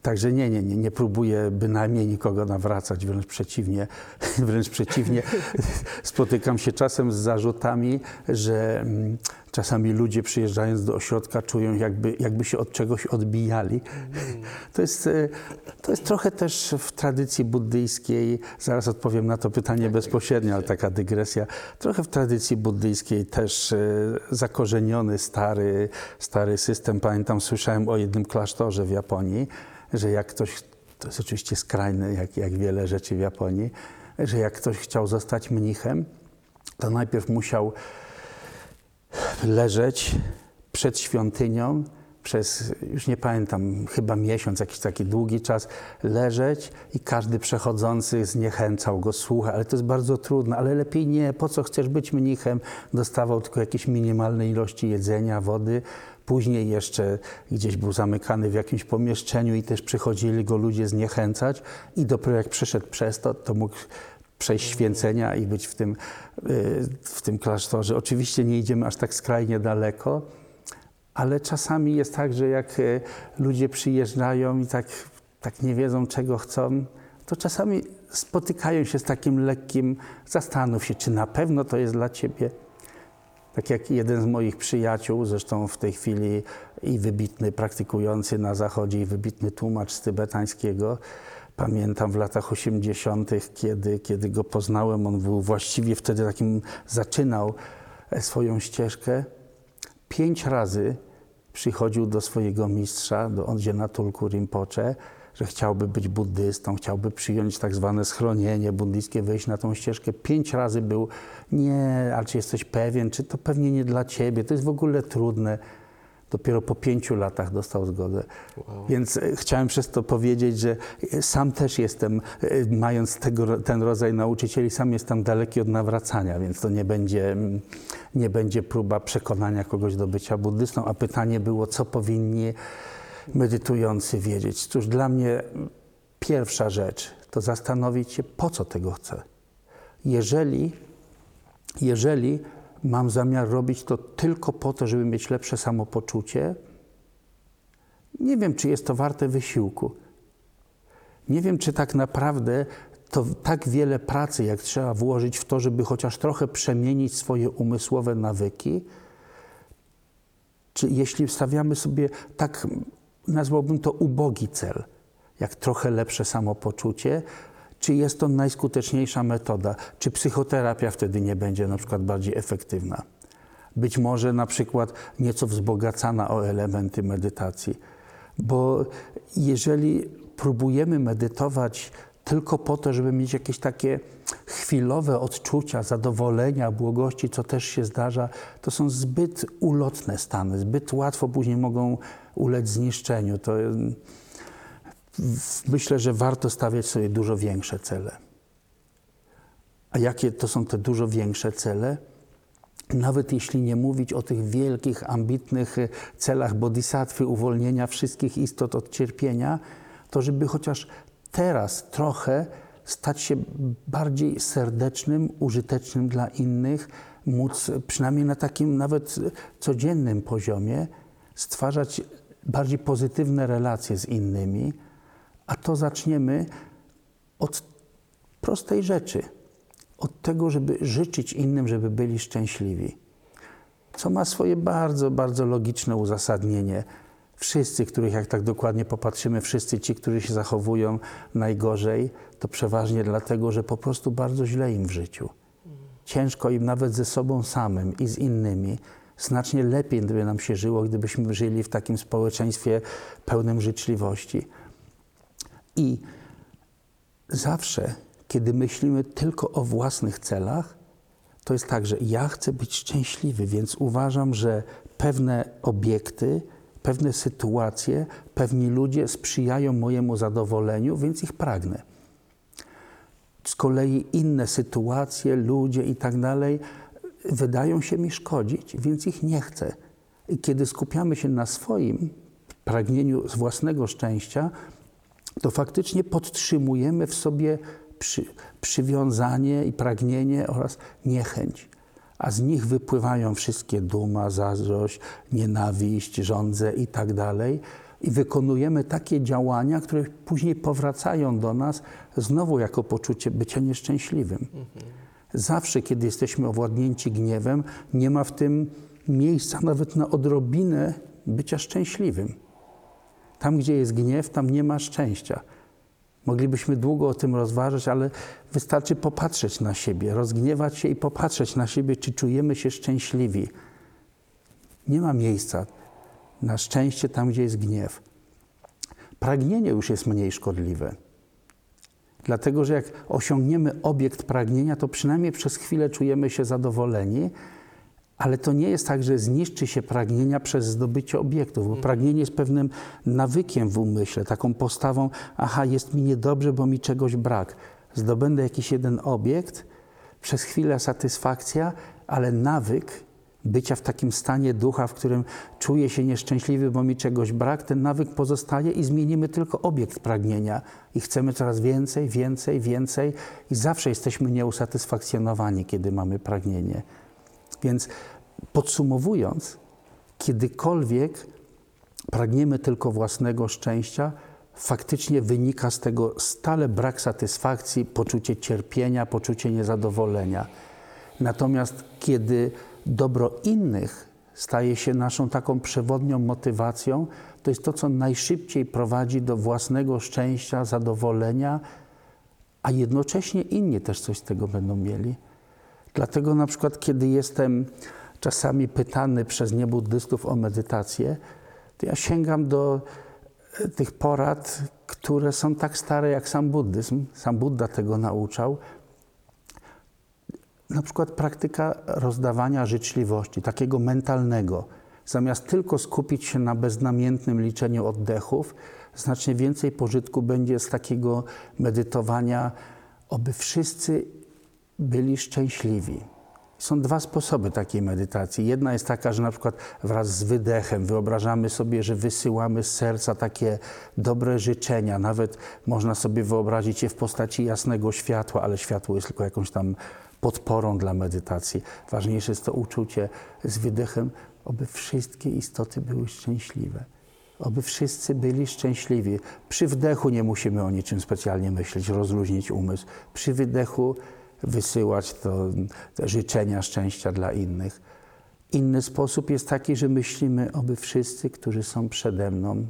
Także nie, nie, nie, nie próbuję bynajmniej nikogo nawracać, wręcz przeciwnie. (laughs) Wręcz przeciwnie. (laughs) Spotykam się czasem z zarzutami, że mm, czasami ludzie przyjeżdżając do ośrodka czują, jakby, jakby się od czegoś odbijali. To jest, e, to jest trochę też w tradycji buddyjskiej, zaraz odpowiem na to pytanie bezpośrednio, ale taka dygresja, trochę w tradycji buddyjskiej też e, zakorzeniony stary, stary system. Pamiętam, słyszałem o jednym klasztorze w Japonii, że jak ktoś, to jest oczywiście skrajne, jak, jak wiele rzeczy w Japonii, że jak ktoś chciał zostać mnichem, to najpierw musiał leżeć przed świątynią przez, już nie pamiętam, chyba miesiąc, jakiś taki długi czas, leżeć i każdy przechodzący zniechęcał go, słucha, ale to jest bardzo trudne, ale lepiej nie, po co chcesz być mnichem? Dostawał tylko jakieś minimalne ilości jedzenia, wody, później jeszcze gdzieś był zamykany w jakimś pomieszczeniu i też przychodzili go ludzie zniechęcać i dopiero jak przeszedł przez to, to mógł przejść święcenia i być w tym, y, w tym klasztorze. Oczywiście nie idziemy aż tak skrajnie daleko, ale czasami jest tak, że jak y, ludzie przyjeżdżają i tak, tak nie wiedzą, czego chcą, to czasami spotykają się z takim lekkim zastanów się, czy na pewno to jest dla ciebie. Tak jak jeden z moich przyjaciół, zresztą w tej chwili i wybitny praktykujący na zachodzie, i wybitny tłumacz z tybetańskiego, pamiętam w latach 80., kiedy, kiedy go poznałem, on był właściwie wtedy takim, zaczynał e, swoją ścieżkę. Pięć razy przychodził do swojego mistrza, do Ondziena Tulku Rinpoche, że chciałby być buddystą, chciałby przyjąć tak zwane schronienie buddyjskie, wejść na tą ścieżkę. Pięć razy był, nie, ale czy jesteś pewien, czy to pewnie nie dla ciebie, to jest w ogóle trudne. Dopiero po pięciu latach dostał zgodę. Wow. Więc e, chciałem przez to powiedzieć, że e, sam też jestem, e, mając tego, ten rodzaj nauczycieli, sam jestem daleki od nawracania, więc to nie będzie, mm, nie będzie próba przekonania kogoś do bycia buddystą. A pytanie było, co powinni medytujący wiedzieć. Cóż, dla mnie pierwsza rzecz to zastanowić się, po co tego chcę. Jeżeli, jeżeli mam zamiar robić to tylko po to, żeby mieć lepsze samopoczucie, nie wiem, czy jest to warte wysiłku. Nie wiem, czy tak naprawdę to tak wiele pracy, jak trzeba włożyć w to, żeby chociaż trochę przemienić swoje umysłowe nawyki, czy jeśli stawiamy sobie tak, nazwałbym to ubogi cel, jak trochę lepsze samopoczucie, czy jest to najskuteczniejsza metoda? Czy psychoterapia wtedy nie będzie na przykład bardziej efektywna? Być może na przykład nieco wzbogacana o elementy medytacji. Bo jeżeli próbujemy medytować tylko po to, żeby mieć jakieś takie chwilowe odczucia zadowolenia, błogości, co też się zdarza, to są zbyt ulotne stany, zbyt łatwo później mogą ulec zniszczeniu. To myślę, że warto stawiać sobie dużo większe cele. A jakie to są te dużo większe cele? nawet jeśli nie mówić o tych wielkich, ambitnych e, celach bodhisattwy, uwolnienia wszystkich istot od cierpienia, to żeby chociaż teraz trochę stać się bardziej serdecznym, użytecznym dla innych, móc przynajmniej na takim nawet codziennym poziomie stwarzać bardziej pozytywne relacje z innymi, a to zaczniemy od prostej rzeczy, od tego, żeby życzyć innym, żeby byli szczęśliwi. Co ma swoje bardzo, bardzo logiczne uzasadnienie. Wszyscy, których jak tak dokładnie popatrzymy, wszyscy ci, którzy się zachowują najgorzej, to przeważnie dlatego, że po prostu bardzo źle im w życiu. Ciężko im nawet ze sobą samym i z innymi. Znacznie lepiej gdyby nam się żyło, gdybyśmy żyli w takim społeczeństwie pełnym życzliwości. I zawsze, kiedy myślimy tylko o własnych celach, to jest tak, że ja chcę być szczęśliwy, więc uważam, że pewne obiekty, pewne sytuacje, pewni ludzie sprzyjają mojemu zadowoleniu, więc ich pragnę. Z kolei inne sytuacje, ludzie i tak dalej wydają się mi szkodzić, więc ich nie chcę. I kiedy skupiamy się na swoim pragnieniu z własnego szczęścia, to faktycznie podtrzymujemy w sobie przy, przywiązanie i pragnienie oraz niechęć. A z nich wypływają wszystkie duma, zazdrość, nienawiść, żądze i tak dalej. I wykonujemy takie działania, które później powracają do nas znowu jako poczucie bycia nieszczęśliwym. Zawsze, kiedy jesteśmy owładnięci gniewem, nie ma w tym miejsca nawet na odrobinę bycia szczęśliwym. Tam, gdzie jest gniew, tam nie ma szczęścia. Moglibyśmy długo o tym rozważać, ale wystarczy popatrzeć na siebie, rozgniewać się i popatrzeć na siebie, czy czujemy się szczęśliwi. Nie ma miejsca na szczęście tam, gdzie jest gniew. Pragnienie już jest mniej szkodliwe. Dlatego, że jak osiągniemy obiekt pragnienia, to przynajmniej przez chwilę czujemy się zadowoleni, ale to nie jest tak, że zniszczy się pragnienia przez zdobycie obiektów, bo pragnienie jest pewnym nawykiem w umyśle, taką postawą, aha, jest mi niedobrze, bo mi czegoś brak. Zdobędę jakiś jeden obiekt, przez chwilę satysfakcja, ale nawyk bycia w takim stanie ducha, w którym czuję się nieszczęśliwy, bo mi czegoś brak, ten nawyk pozostaje i zmienimy tylko obiekt pragnienia. I chcemy coraz więcej, więcej, więcej i zawsze jesteśmy nieusatysfakcjonowani, kiedy mamy pragnienie. Więc podsumowując, kiedykolwiek pragniemy tylko własnego szczęścia, faktycznie wynika z tego stale brak satysfakcji, poczucie cierpienia, poczucie niezadowolenia. Natomiast kiedy dobro innych staje się naszą taką przewodnią motywacją, to jest to, co najszybciej prowadzi do własnego szczęścia, zadowolenia, a jednocześnie inni też coś z tego będą mieli. Dlatego na przykład, kiedy jestem czasami pytany przez niebuddystów o medytację, to ja sięgam do e, tych porad, które są tak stare jak sam buddyzm. Sam Buddha tego nauczał. Na przykład praktyka rozdawania życzliwości, takiego mentalnego. Zamiast tylko skupić się na beznamiętnym liczeniu oddechów, znacznie więcej pożytku będzie z takiego medytowania, oby wszyscy byli szczęśliwi. Są dwa sposoby takiej medytacji. Jedna jest taka, że na przykład wraz z wydechem wyobrażamy sobie, że wysyłamy z serca takie dobre życzenia. Nawet można sobie wyobrazić je w postaci jasnego światła, ale światło jest tylko jakąś tam podporą dla medytacji. Ważniejsze jest to uczucie z wydechem, oby wszystkie istoty były szczęśliwe. Oby wszyscy byli szczęśliwi. Przy wdechu nie musimy o niczym specjalnie myśleć, rozluźnić umysł. Przy wydechu wysyłać to, te życzenia szczęścia dla innych. Inny sposób jest taki, że myślimy, oby wszyscy, którzy są przede mną,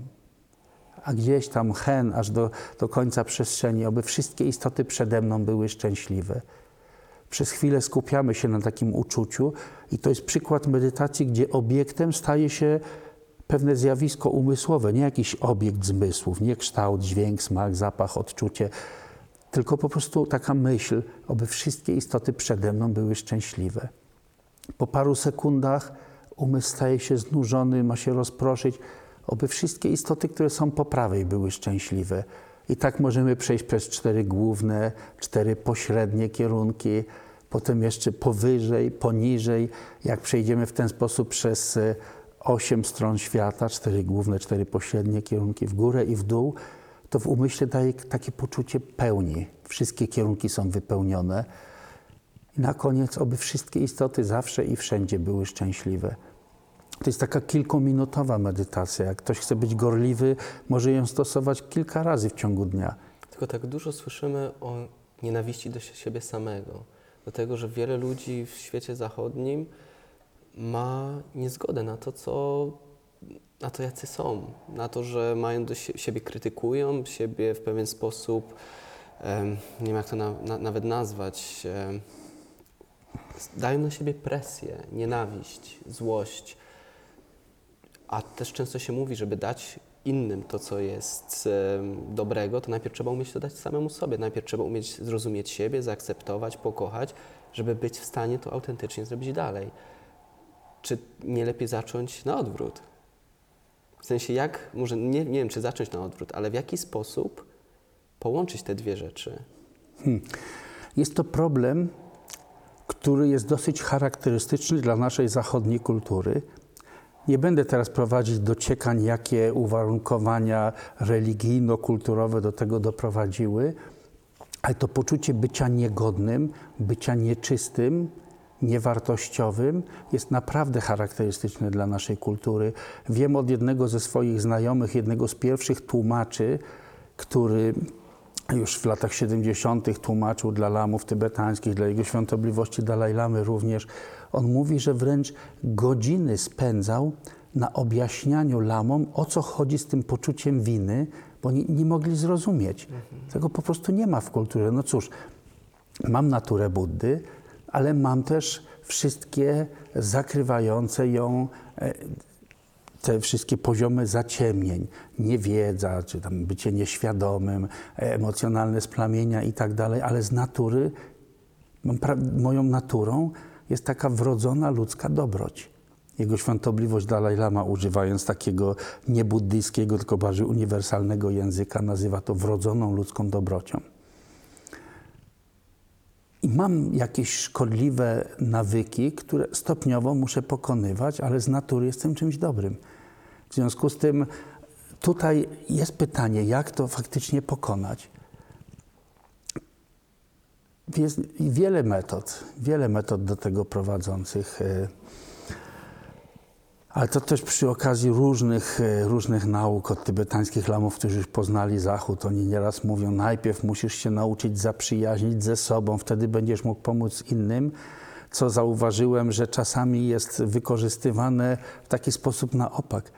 a gdzieś tam hen, aż do, do końca przestrzeni, oby wszystkie istoty przede mną były szczęśliwe. Przez chwilę skupiamy się na takim uczuciu i to jest przykład medytacji, gdzie obiektem staje się pewne zjawisko umysłowe, nie jakiś obiekt zmysłów, nie kształt, dźwięk, smak, zapach, odczucie, tylko po prostu taka myśl, aby wszystkie istoty przede mną były szczęśliwe. Po paru sekundach umysł staje się znużony, ma się rozproszyć, aby wszystkie istoty, które są po prawej, były szczęśliwe. I tak możemy przejść przez cztery główne, cztery pośrednie kierunki. potem jeszcze powyżej, poniżej. Jak przejdziemy w ten sposób przez e, osiem stron świata, cztery główne, cztery pośrednie kierunki w górę i w dół, to w umyśle daje takie poczucie pełni. Wszystkie kierunki są wypełnione. I na koniec, oby wszystkie istoty zawsze i wszędzie były szczęśliwe. To jest taka kilkuminutowa medytacja. Jak ktoś chce być gorliwy, może ją stosować kilka razy w ciągu dnia. Tylko tak dużo słyszymy o nienawiści do siebie samego. Do tego, że wiele ludzi w świecie zachodnim ma niezgodę na to, co, na to, jacy są. Na to, że mają do sie- siebie krytykują, siebie w pewien sposób, nie wiem jak to na, na, nawet nazwać, dają na siebie presję, nienawiść, złość. A też często się mówi, żeby dać innym to, co jest dobrego, to najpierw trzeba umieć to dać samemu sobie. Najpierw trzeba umieć zrozumieć siebie, zaakceptować, pokochać, żeby być w stanie to autentycznie zrobić dalej. Czy nie lepiej zacząć na odwrót? W sensie jak, może nie, nie wiem, czy zacząć na odwrót, ale w jaki sposób połączyć te dwie rzeczy? Jest to problem, który jest dosyć charakterystyczny dla naszej zachodniej kultury. Nie będę teraz prowadzić dociekań, jakie uwarunkowania religijno-kulturowe do tego doprowadziły, ale to poczucie bycia niegodnym, bycia nieczystym, niewartościowym jest naprawdę charakterystyczne dla naszej kultury. Wiem od jednego ze swoich znajomych, jednego z pierwszych tłumaczy, który już w latach 70. tłumaczył dla lamów tybetańskich, dla jego świątobliwości Dalaj Lamy również. On mówi, że wręcz godziny spędzał na objaśnianiu lamom, o co chodzi z tym poczuciem winy, bo nie, nie mogli zrozumieć. Tego po prostu nie ma w kulturze. No cóż, mam naturę Buddy, ale mam też wszystkie zakrywające ją e, te wszystkie poziomy zaciemnień, niewiedza, czy tam bycie nieświadomym, e, emocjonalne splamienia i tak dalej, ale z natury, moją naturą jest taka wrodzona ludzka dobroć. Jego świątobliwość Dalaj Lama, używając takiego niebuddyjskiego, tylko bardziej uniwersalnego języka, nazywa to wrodzoną ludzką dobrocią. I mam jakieś szkodliwe nawyki, które stopniowo muszę pokonywać, ale z natury jestem czymś dobrym. W związku z tym tutaj jest pytanie, jak to faktycznie pokonać. Jest wiele metod, wiele metod do tego prowadzących. Ale to też przy okazji różnych, e, różnych nauk od tybetańskich lamów, którzy już poznali Zachód. Oni nieraz mówią, najpierw musisz się nauczyć zaprzyjaźnić ze sobą, wtedy będziesz mógł pomóc innym. Co zauważyłem, że czasami jest wykorzystywane w taki sposób na opak,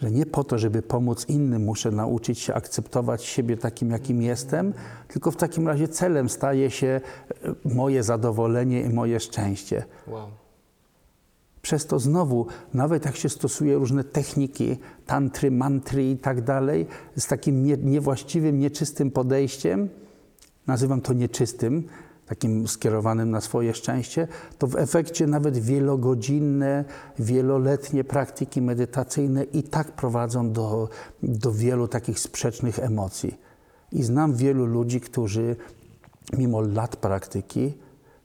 że nie po to, żeby pomóc innym, muszę nauczyć się akceptować siebie takim, jakim jestem, tylko w takim razie celem staje się e, moje zadowolenie i moje szczęście. Wow. Przez to znowu, nawet jak się stosuje różne techniki, tantry, mantry i tak dalej, z takim nie, niewłaściwym, nieczystym podejściem, nazywam to nieczystym, takim skierowanym na swoje szczęście, to w efekcie nawet wielogodzinne, wieloletnie praktyki medytacyjne i tak prowadzą do, do wielu takich sprzecznych emocji. I znam wielu ludzi, którzy mimo lat praktyki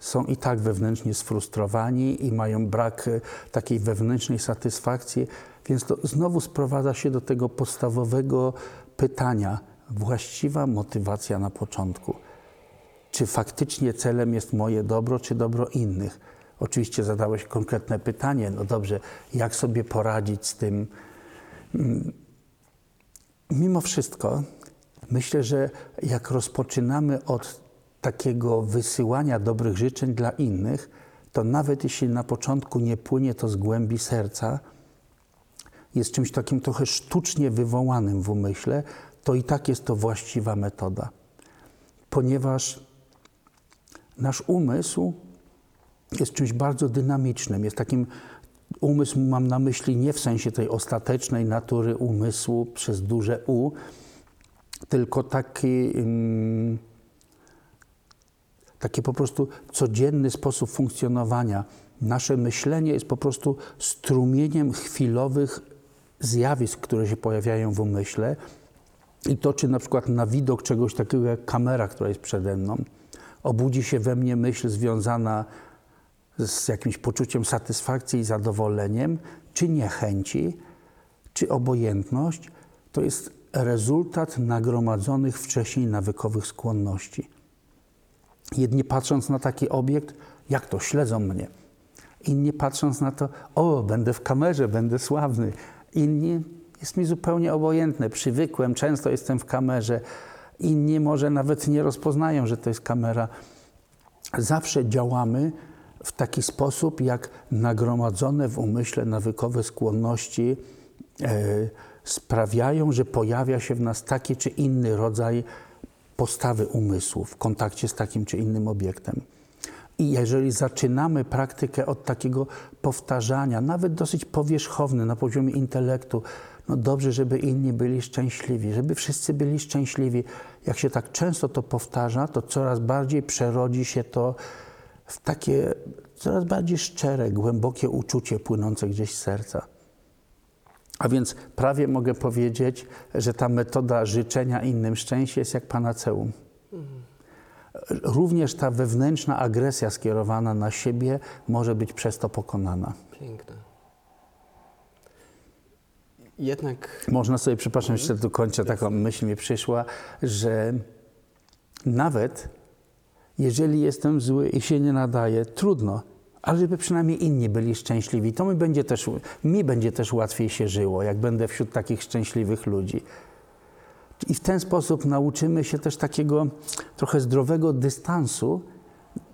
są i tak wewnętrznie sfrustrowani i mają brak e, takiej wewnętrznej satysfakcji, więc to znowu sprowadza się do tego podstawowego pytania: właściwa motywacja na początku. Czy faktycznie celem jest moje dobro, czy dobro innych? Oczywiście zadałeś konkretne pytanie, no dobrze, jak sobie poradzić z tym? Mm, Mimo wszystko, myślę, że jak rozpoczynamy od takiego wysyłania dobrych życzeń dla innych, to nawet jeśli na początku nie płynie to z głębi serca, jest czymś takim trochę sztucznie wywołanym w umyśle, to i tak jest to właściwa metoda. Ponieważ nasz umysł jest czymś bardzo dynamicznym, jest takim umysł mam na myśli nie w sensie tej ostatecznej natury umysłu przez duże U, tylko taki, mm, taki po prostu codzienny sposób funkcjonowania. Nasze myślenie jest po prostu strumieniem chwilowych zjawisk, które się pojawiają w umyśle. I to, czy na przykład na widok czegoś takiego jak kamera, która jest przede mną, obudzi się we mnie myśl związana z jakimś poczuciem satysfakcji i zadowoleniem, czy niechęci, czy obojętność, to jest rezultat nagromadzonych wcześniej nawykowych skłonności. Jedni patrząc na taki obiekt, jak to śledzą mnie. Inni patrząc na to, o, będę w kamerze, będę sławny. Inni jest mi zupełnie obojętne, przywykłem, często jestem w kamerze. Inni może nawet nie rozpoznają, że to jest kamera. Zawsze działamy w taki sposób, jak nagromadzone w umyśle nawykowe skłonności e, sprawiają, że pojawia się w nas taki czy inny rodzaj postawy umysłu w kontakcie z takim czy innym obiektem. I jeżeli zaczynamy praktykę od takiego powtarzania, nawet dosyć powierzchowne na poziomie intelektu, no dobrze, żeby inni byli szczęśliwi, żeby wszyscy byli szczęśliwi. Jak się tak często to powtarza, to coraz bardziej przerodzi się to w takie coraz bardziej szczere, głębokie uczucie płynące gdzieś z serca. A więc prawie mogę powiedzieć, że ta metoda życzenia innym szczęścia jest jak panaceum. Również ta wewnętrzna agresja skierowana na siebie może być przez to pokonana. Piękne. Jednak Można sobie, przepraszam, jeszcze tu kończę, taką myśl mi przyszła, że nawet jeżeli jestem zły i się nie nadaje, trudno, ale żeby przynajmniej inni byli szczęśliwi, to mi będzie też, mi będzie też łatwiej się żyło, jak będę wśród takich szczęśliwych ludzi. I w ten sposób nauczymy się też takiego trochę zdrowego dystansu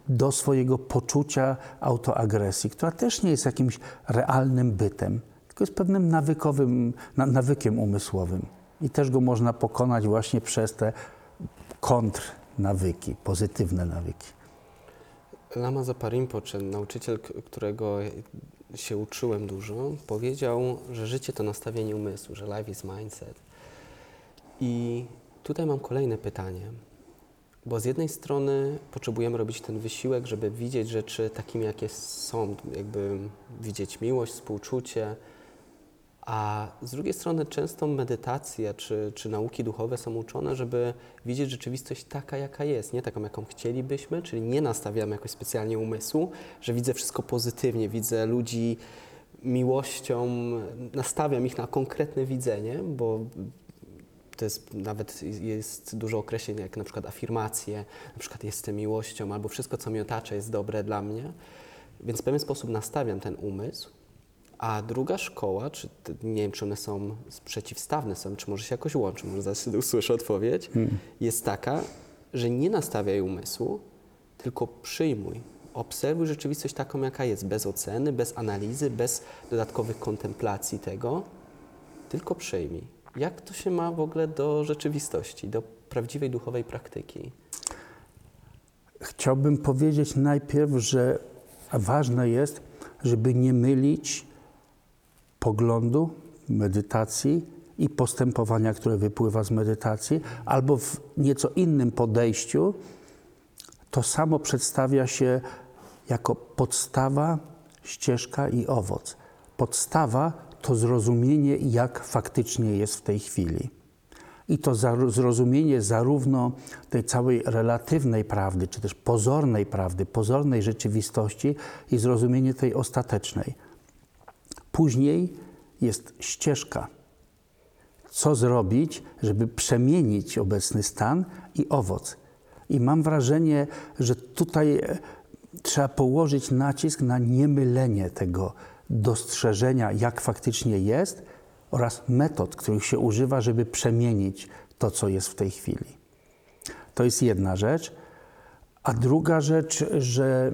do swojego poczucia autoagresji, która też nie jest jakimś realnym bytem, tylko jest pewnym nawykowym, na, nawykiem umysłowym. I też go można pokonać właśnie przez te kontrnawyki, pozytywne nawyki. Lama Zopa Rinpoche, nauczyciel, którego się uczyłem dużo, powiedział, że życie to nastawienie umysłu, że life is mindset. I tutaj mam kolejne pytanie, bo z jednej strony potrzebujemy robić ten wysiłek, żeby widzieć rzeczy takimi, jakie są, jakby widzieć miłość, współczucie, a z drugiej strony często medytacja czy, czy nauki duchowe są uczone, żeby widzieć rzeczywistość taka, jaka jest, nie taką, jaką chcielibyśmy, czyli nie nastawiamy jakoś specjalnie umysłu, że widzę wszystko pozytywnie, widzę ludzi miłością, nastawiam ich na konkretne widzenie, bo to jest nawet jest dużo określeń, jak na przykład afirmacje, na przykład jestem miłością, albo wszystko, co mnie otacza, jest dobre dla mnie. Więc w pewien sposób nastawiam ten umysł. A druga szkoła, czy te, nie wiem, czy one są przeciwstawne, są, czy może się jakoś łączą, może zaraz usłyszę odpowiedź, jest taka, że nie nastawiaj umysłu, tylko przyjmuj. Obserwuj rzeczywistość taką, jaka jest, bez oceny, bez analizy, bez dodatkowych kontemplacji tego, tylko przyjmij. Jak to się ma w ogóle do rzeczywistości, do prawdziwej duchowej praktyki? Chciałbym powiedzieć najpierw, że ważne jest, żeby nie mylić poglądu, medytacji i postępowania, które wypływa z medytacji, albo w nieco innym podejściu to samo przedstawia się jako podstawa, ścieżka i owoc. Podstawa to zrozumienie, jak faktycznie jest w tej chwili. I to zrozumienie zarówno tej całej relatywnej prawdy, czy też pozornej prawdy, pozornej rzeczywistości i zrozumienie tej ostatecznej. Później jest ścieżka. Co zrobić, żeby przemienić obecny stan i owoc. I mam wrażenie, że tutaj e, trzeba położyć nacisk na niemylenie tego dostrzeżenia, jak faktycznie jest, oraz metod, których się używa, żeby przemienić to, co jest w tej chwili. To jest jedna rzecz. A druga rzecz, że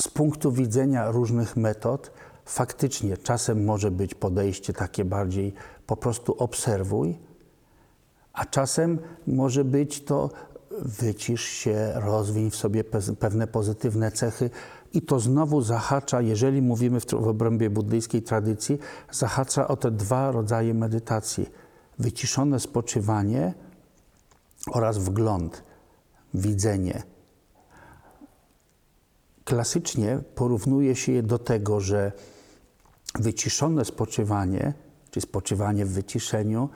z punktu widzenia różnych metod, faktycznie czasem może być podejście takie bardziej po prostu obserwuj, a czasem może być to wycisz się, rozwiń w sobie pe- pewne pozytywne cechy i to znowu zahacza, jeżeli mówimy w, w obrębie buddyjskiej tradycji, zahacza o te dwa rodzaje medytacji. Wyciszone spoczywanie oraz wgląd, widzenie. Klasycznie porównuje się je do tego, że wyciszone spoczywanie, czy spoczywanie w wyciszeniu,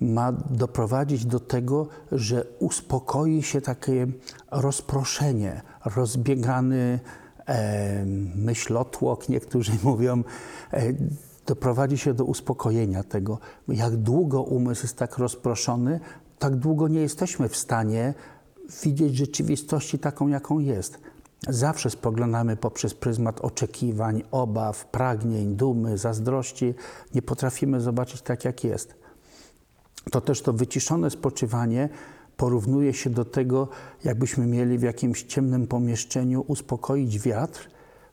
ma doprowadzić do tego, że uspokoi się takie rozproszenie, rozbiegany e, myślotłok, niektórzy (laughs) mówią, e, doprowadzi się do uspokojenia tego. Jak długo umysł jest tak rozproszony, tak długo nie jesteśmy w stanie widzieć rzeczywistości taką, jaką jest. Zawsze spoglądamy poprzez pryzmat oczekiwań, obaw, pragnień, dumy, zazdrości. Nie potrafimy zobaczyć tak, jak jest. To też to wyciszone spoczywanie porównuje się do tego, jakbyśmy mieli w jakimś ciemnym pomieszczeniu uspokoić wiatr,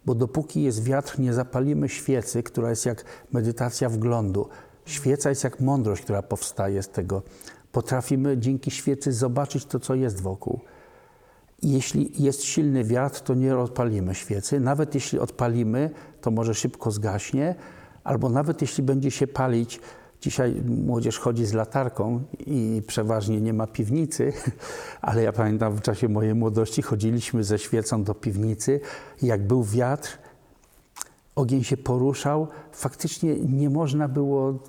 bo dopóki jest wiatr, nie zapalimy świecy, która jest jak medytacja wglądu. Świeca jest jak mądrość, która powstaje z tego. Potrafimy dzięki świecy zobaczyć to, co jest wokół. Jeśli jest silny wiatr, to nie odpalimy świecy. Nawet jeśli odpalimy, to może szybko zgaśnie, albo nawet jeśli będzie się palić, Dzisiaj młodzież chodzi z latarką i przeważnie nie ma piwnicy, (laughs) ale ja pamiętam w czasie mojej młodości chodziliśmy ze świecą do piwnicy. Jak był wiatr, ogień się poruszał, faktycznie nie można było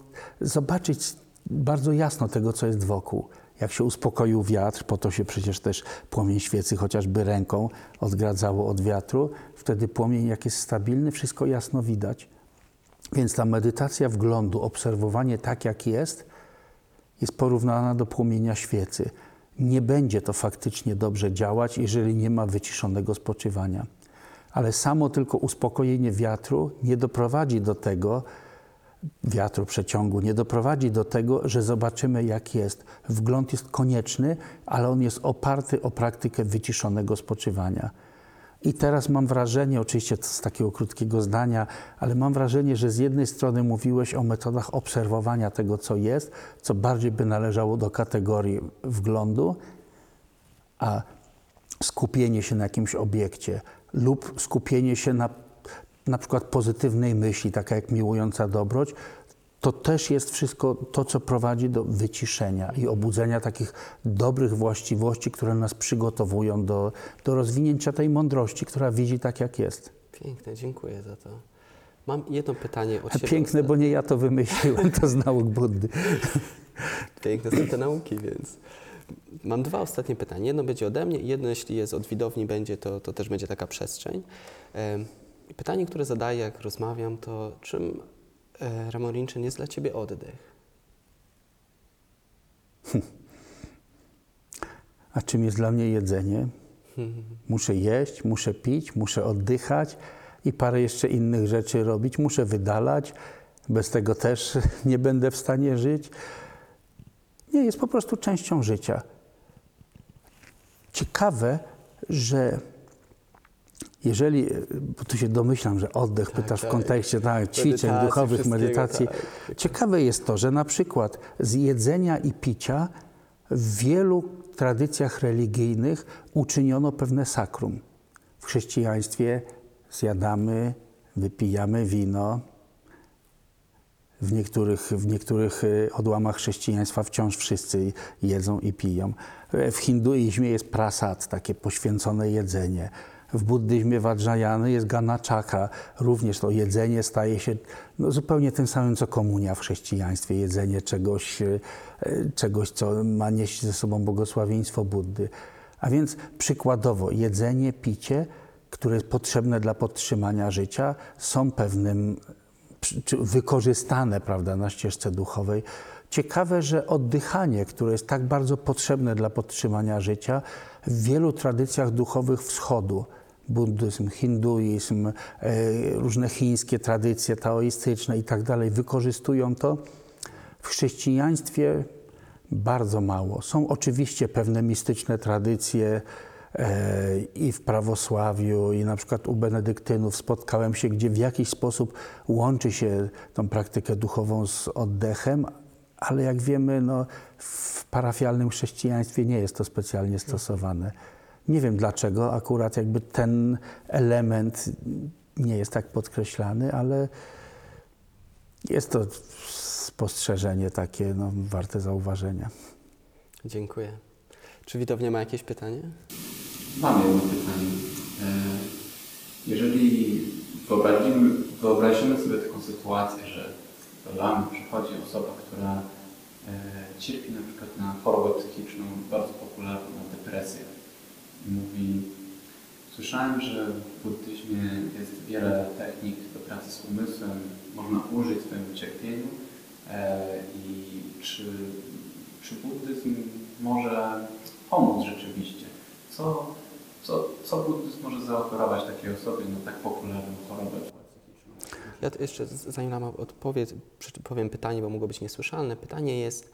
zobaczyć bardzo jasno tego, co jest wokół. Jak się uspokoił wiatr, po to się przecież też płomień świecy chociażby ręką odgradzało od wiatru, wtedy płomień jak jest stabilny, wszystko jasno widać. Więc ta medytacja wglądu, obserwowanie tak, jak jest, jest porównana do płomienia świecy. Nie będzie to faktycznie dobrze działać, jeżeli nie ma wyciszonego spoczywania. Ale samo tylko uspokojenie wiatru nie doprowadzi do tego, wiatru przeciągu, nie doprowadzi do tego, że zobaczymy, jak jest. Wgląd jest konieczny, ale on jest oparty o praktykę wyciszonego spoczywania. I teraz mam wrażenie, oczywiście z takiego krótkiego zdania, ale mam wrażenie, że z jednej strony mówiłeś o metodach obserwowania tego, co jest, co bardziej by należało do kategorii wglądu, a skupienie się na jakimś obiekcie lub skupienie się na na przykład pozytywnej myśli, taka jak miłująca dobroć, to też jest wszystko to, co prowadzi do wyciszenia i obudzenia takich dobrych właściwości, które nas przygotowują do, do rozwinięcia tej mądrości, która widzi tak, jak jest. Piękne, dziękuję za to. Mam jedno pytanie od siebie. piękne, bo nie ja to wymyśliłem, to z nauk Buddy. (laughs) Piękne są te nauki, więc mam dwa ostatnie pytania. Jedno będzie ode mnie jedno, jeśli jest od widowni, będzie, to, to też będzie taka przestrzeń. Pytanie, które zadaję, jak rozmawiam, to czym e, Ramon Rinchen jest dla Ciebie oddech? (laughs) A czym jest dla mnie jedzenie? (laughs) Muszę jeść, muszę pić, muszę oddychać i parę jeszcze innych rzeczy robić. Muszę wydalać. Bez tego też (laughs) nie będę w stanie żyć. Nie, jest po prostu częścią życia. Ciekawe, że jeżeli, bo tu się domyślam, że oddech, Tak, pytasz tak. w kontekście tak, ćwiczeń Medytacji, duchowych, medytacji. tak. Ciekawe jest to, że na przykład z jedzenia i picia w wielu tradycjach religijnych uczyniono pewne sakrum. W chrześcijaństwie zjadamy, wypijamy wino. W niektórych, w niektórych y, odłamach chrześcijaństwa wciąż wszyscy jedzą i piją. W hinduizmie jest prasad, takie poświęcone jedzenie. W buddyzmie Vajrayany jest ganaczaka. Również to jedzenie staje się no, zupełnie tym samym, co komunia w chrześcijaństwie. Jedzenie czegoś, e, czegoś, co ma nieść ze sobą błogosławieństwo Buddy. A więc przykładowo jedzenie, picie, które jest potrzebne dla podtrzymania życia, są pewnym wykorzystane prawda, na ścieżce duchowej. Ciekawe, że oddychanie, które jest tak bardzo potrzebne dla podtrzymania życia, w wielu tradycjach duchowych wschodu, buddyzm, hinduizm, e, różne chińskie tradycje taoistyczne i tak dalej, wykorzystują to. W chrześcijaństwie bardzo mało. Są oczywiście pewne mistyczne tradycje e, i w prawosławiu, i na przykład u benedyktynów spotkałem się, gdzie w jakiś sposób łączy się tą praktykę duchową z oddechem, ale jak wiemy, no, w parafialnym chrześcijaństwie nie jest to specjalnie stosowane. Nie wiem dlaczego akurat jakby ten element nie jest tak podkreślany, ale jest to spostrzeżenie takie no, warte zauważenia. Dziękuję. Czy widownia ma jakieś pytanie? Mam jedno pytanie. E, Jeżeli wyobrazimy, wyobrazimy sobie taką sytuację, że lamy przychodzi osoba, która e, cierpi na przykład na chorobę psychiczną, bardzo popularną, depresję. I mówi, słyszałem, że w buddyzmie jest wiele technik do pracy z umysłem, można użyć swojemu cierpieniu e, i czy, czy buddyzm może pomóc rzeczywiście? Co, co, co buddyzm może zaoferować takiej osobie na tak psychiczną? Ja jeszcze, zanim Lama odpowie, przy- powiem pytanie, bo mogło być niesłyszalne. Pytanie jest,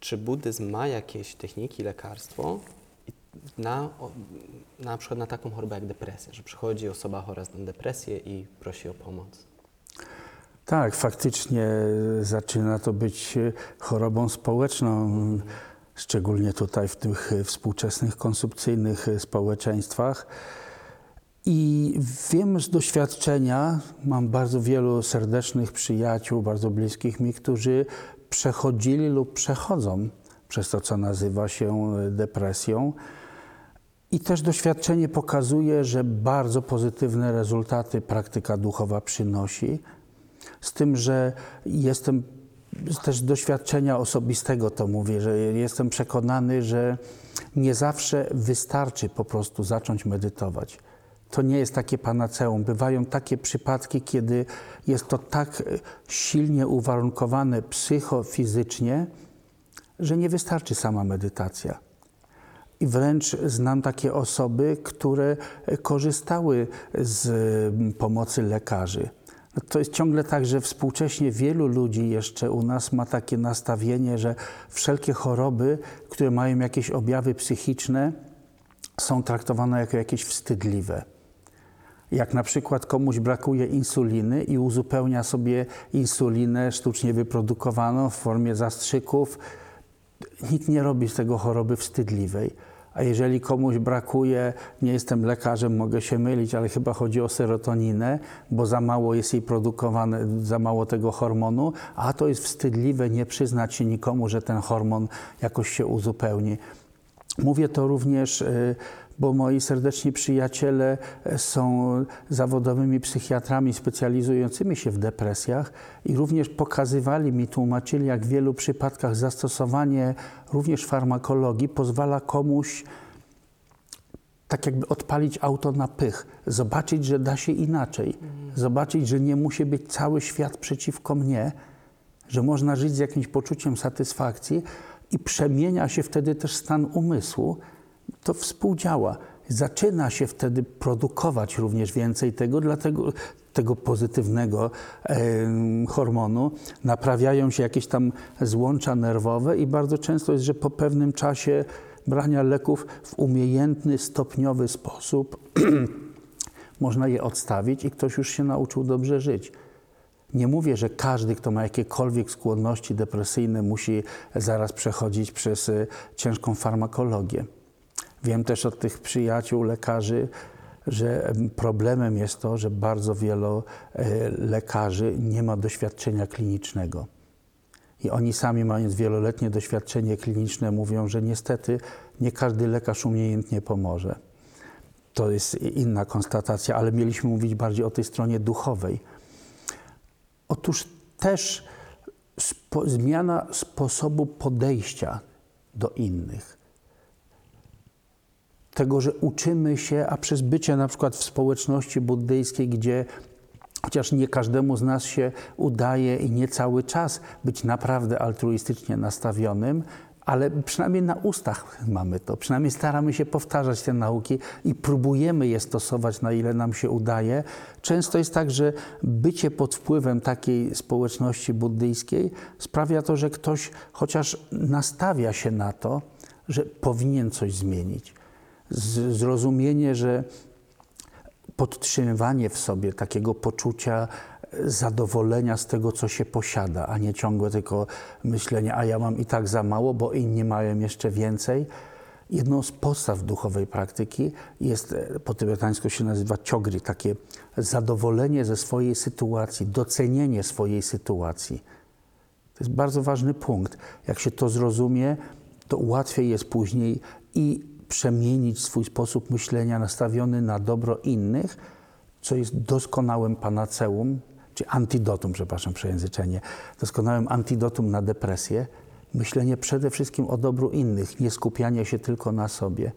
czy buddyzm ma jakieś techniki, lekarstwo na, na przykład na taką chorobę jak depresja, że przychodzi osoba chora na depresję i prosi o pomoc. Tak, faktycznie zaczyna to być chorobą społeczną, szczególnie tutaj w tych współczesnych, konsumpcyjnych społeczeństwach. I wiem z doświadczenia, mam bardzo wielu serdecznych przyjaciół, bardzo bliskich mi, którzy przechodzili lub przechodzą przez to, co nazywa się e, depresją. I też doświadczenie pokazuje, że bardzo pozytywne rezultaty praktyka duchowa przynosi. Z tym, że jestem też doświadczenia osobistego to mówię, że jestem przekonany, że nie zawsze wystarczy po prostu zacząć medytować. To nie jest takie panaceum. Bywają takie przypadki, kiedy jest to tak e, silnie uwarunkowane psychofizycznie, że nie wystarczy sama medytacja. I wręcz znam takie osoby, które korzystały z pomocy lekarzy. No To jest ciągle tak, że współcześnie wielu ludzi jeszcze u nas ma takie nastawienie, że wszelkie choroby, które mają jakieś objawy psychiczne, są traktowane jako jakieś wstydliwe. Jak na przykład komuś brakuje insuliny i uzupełnia sobie insulinę sztucznie wyprodukowaną w formie zastrzyków, nikt nie robi z tego choroby wstydliwej. A jeżeli komuś brakuje, nie jestem lekarzem, mogę się mylić, ale chyba chodzi o serotoninę, bo za mało jest jej produkowane, za mało tego hormonu, a to jest wstydliwe nie przyznać się nikomu, że ten hormon jakoś się uzupełni. Mówię to również, y, bo moi serdeczni przyjaciele y, są zawodowymi psychiatrami specjalizującymi się w depresjach i również pokazywali mi, tłumaczyli, jak w wielu przypadkach zastosowanie również farmakologii pozwala komuś tak jakby odpalić auto na pych, zobaczyć, że da się inaczej, zobaczyć, że nie musi być cały świat przeciwko mnie, że można żyć z jakimś poczuciem satysfakcji i przemienia się wtedy też stan umysłu, to współdziała. Zaczyna się wtedy produkować również więcej tego, dlatego tego pozytywnego em, hormonu. Naprawiają się jakieś tam złącza nerwowe i bardzo często jest, że po pewnym czasie brania leków w umiejętny, stopniowy sposób (clears throat) można je odstawić i ktoś już się nauczył dobrze żyć. Nie mówię, że każdy, kto ma jakiekolwiek skłonności depresyjne, musi zaraz przechodzić przez y, ciężką farmakologię. Wiem też od tych przyjaciół, lekarzy, że em, problemem jest to, że bardzo wielu e, lekarzy nie ma doświadczenia klinicznego. I oni sami, mając wieloletnie doświadczenie kliniczne, mówią, że niestety nie każdy lekarz umiejętnie pomoże. To jest inna konstatacja, ale mieliśmy mówić bardziej o tej stronie duchowej. Otóż też spo, zmiana sposobu podejścia do innych. Tego, że uczymy się, a przez bycie na przykład w społeczności buddyjskiej, gdzie chociaż nie każdemu z nas się udaje i nie cały czas być naprawdę altruistycznie nastawionym, ale przynajmniej na ustach mamy to, przynajmniej staramy się powtarzać te nauki i próbujemy je stosować, na ile nam się udaje. Często jest tak, że bycie pod wpływem takiej społeczności buddyjskiej sprawia to, że ktoś chociaż nastawia się na to, że powinien coś zmienić. Zrozumienie, że podtrzymywanie w sobie takiego poczucia zadowolenia z tego, co się posiada, a nie ciągłe tylko myślenie, a ja mam i tak za mało, bo inni mają jeszcze więcej. Jedną z podstaw duchowej praktyki jest, e, po tybetańsku się nazywa ciogri, takie zadowolenie ze swojej sytuacji, docenienie swojej sytuacji. To jest bardzo ważny punkt. Jak się to zrozumie, to łatwiej jest później i przemienić swój sposób myślenia nastawiony na dobro innych, co jest doskonałym panaceum, czy antidotum, przepraszam, przejęzyczenie, doskonałym antidotum na depresję. myślenie przede wszystkim o dobru innych, nie skupianie się tylko na sobie.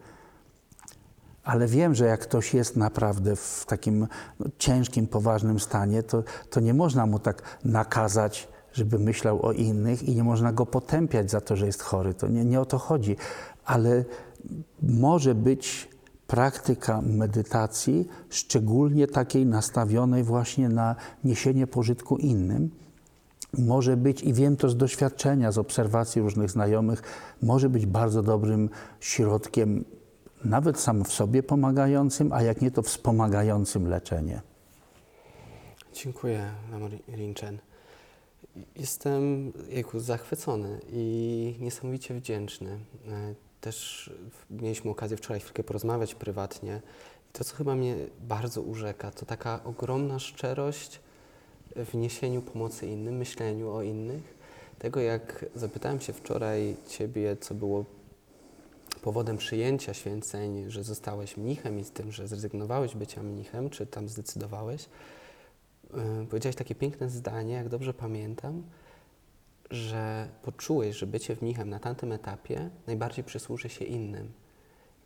Ale wiem, że jak ktoś jest naprawdę w takim no, ciężkim, poważnym stanie, to, to nie można mu tak nakazać, żeby myślał o innych i nie można go potępiać za to, że jest chory. To nie, nie o to chodzi. Ale może być praktyka medytacji, szczególnie takiej nastawionej właśnie na niesienie pożytku innym, może być, i wiem to z doświadczenia, z obserwacji różnych znajomych, może być bardzo dobrym środkiem, nawet sam w sobie pomagającym, a jak nie to wspomagającym leczenie. Dziękuję, Lamo Rinchen. Jestem jejku, zachwycony i niesamowicie wdzięczny. E, Też mieliśmy okazję wczoraj chwilkę porozmawiać prywatnie. I to, co chyba mnie bardzo urzeka, to taka ogromna szczerość w niesieniu pomocy innym, myśleniu o innych. Tego, jak zapytałem się wczoraj Ciebie, co było powodem przyjęcia święceń, że zostałeś mnichem i z tym, że zrezygnowałeś bycia mnichem, czy tam zdecydowałeś, yy, powiedziałeś takie piękne zdanie, jak dobrze pamiętam, że poczułeś, że bycie mnichem na tamtym etapie najbardziej przysłuży się innym.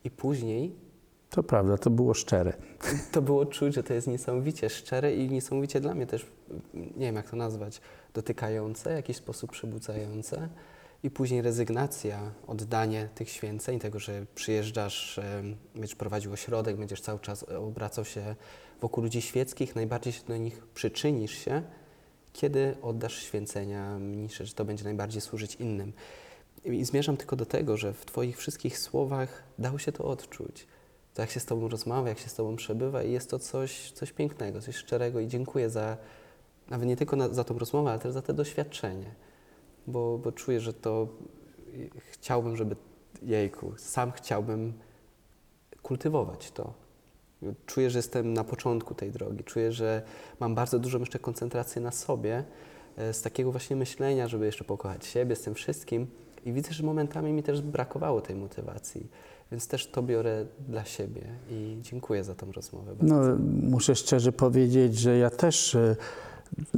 I później To prawda, to było szczere. to było czuć, że to jest niesamowicie szczere i niesamowicie dla mnie też, nie wiem jak to nazwać, dotykające, w jakiś sposób przebudzające. I później rezygnacja, oddanie tych święceń, tego, że przyjeżdżasz, będziesz prowadził ośrodek, będziesz cały czas obracał się wokół ludzi świeckich, najbardziej się do nich przyczynisz się, kiedy oddasz święcenia mniejsze, że to będzie najbardziej służyć innym. I zmierzam tylko do tego, że w Twoich wszystkich słowach dało się to odczuć. To jak się z Tobą rozmawia, jak się z Tobą przebywa i jest to coś, coś pięknego, coś szczerego i dziękuję za, nawet nie tylko na, za tą rozmowę, ale też za to doświadczenie, bo, bo czuję, że to chciałbym, żeby, jejku, sam chciałbym kultywować to. Czuję, że jestem na początku tej drogi. Czuję, że mam bardzo dużą jeszcze koncentrację na sobie, e, z takiego właśnie myślenia, żeby jeszcze pokochać siebie z tym wszystkim. I widzę, że momentami mi też brakowało tej motywacji, więc też to biorę dla siebie i dziękuję za tą rozmowę. bardzo. No, muszę szczerze powiedzieć, że ja też e,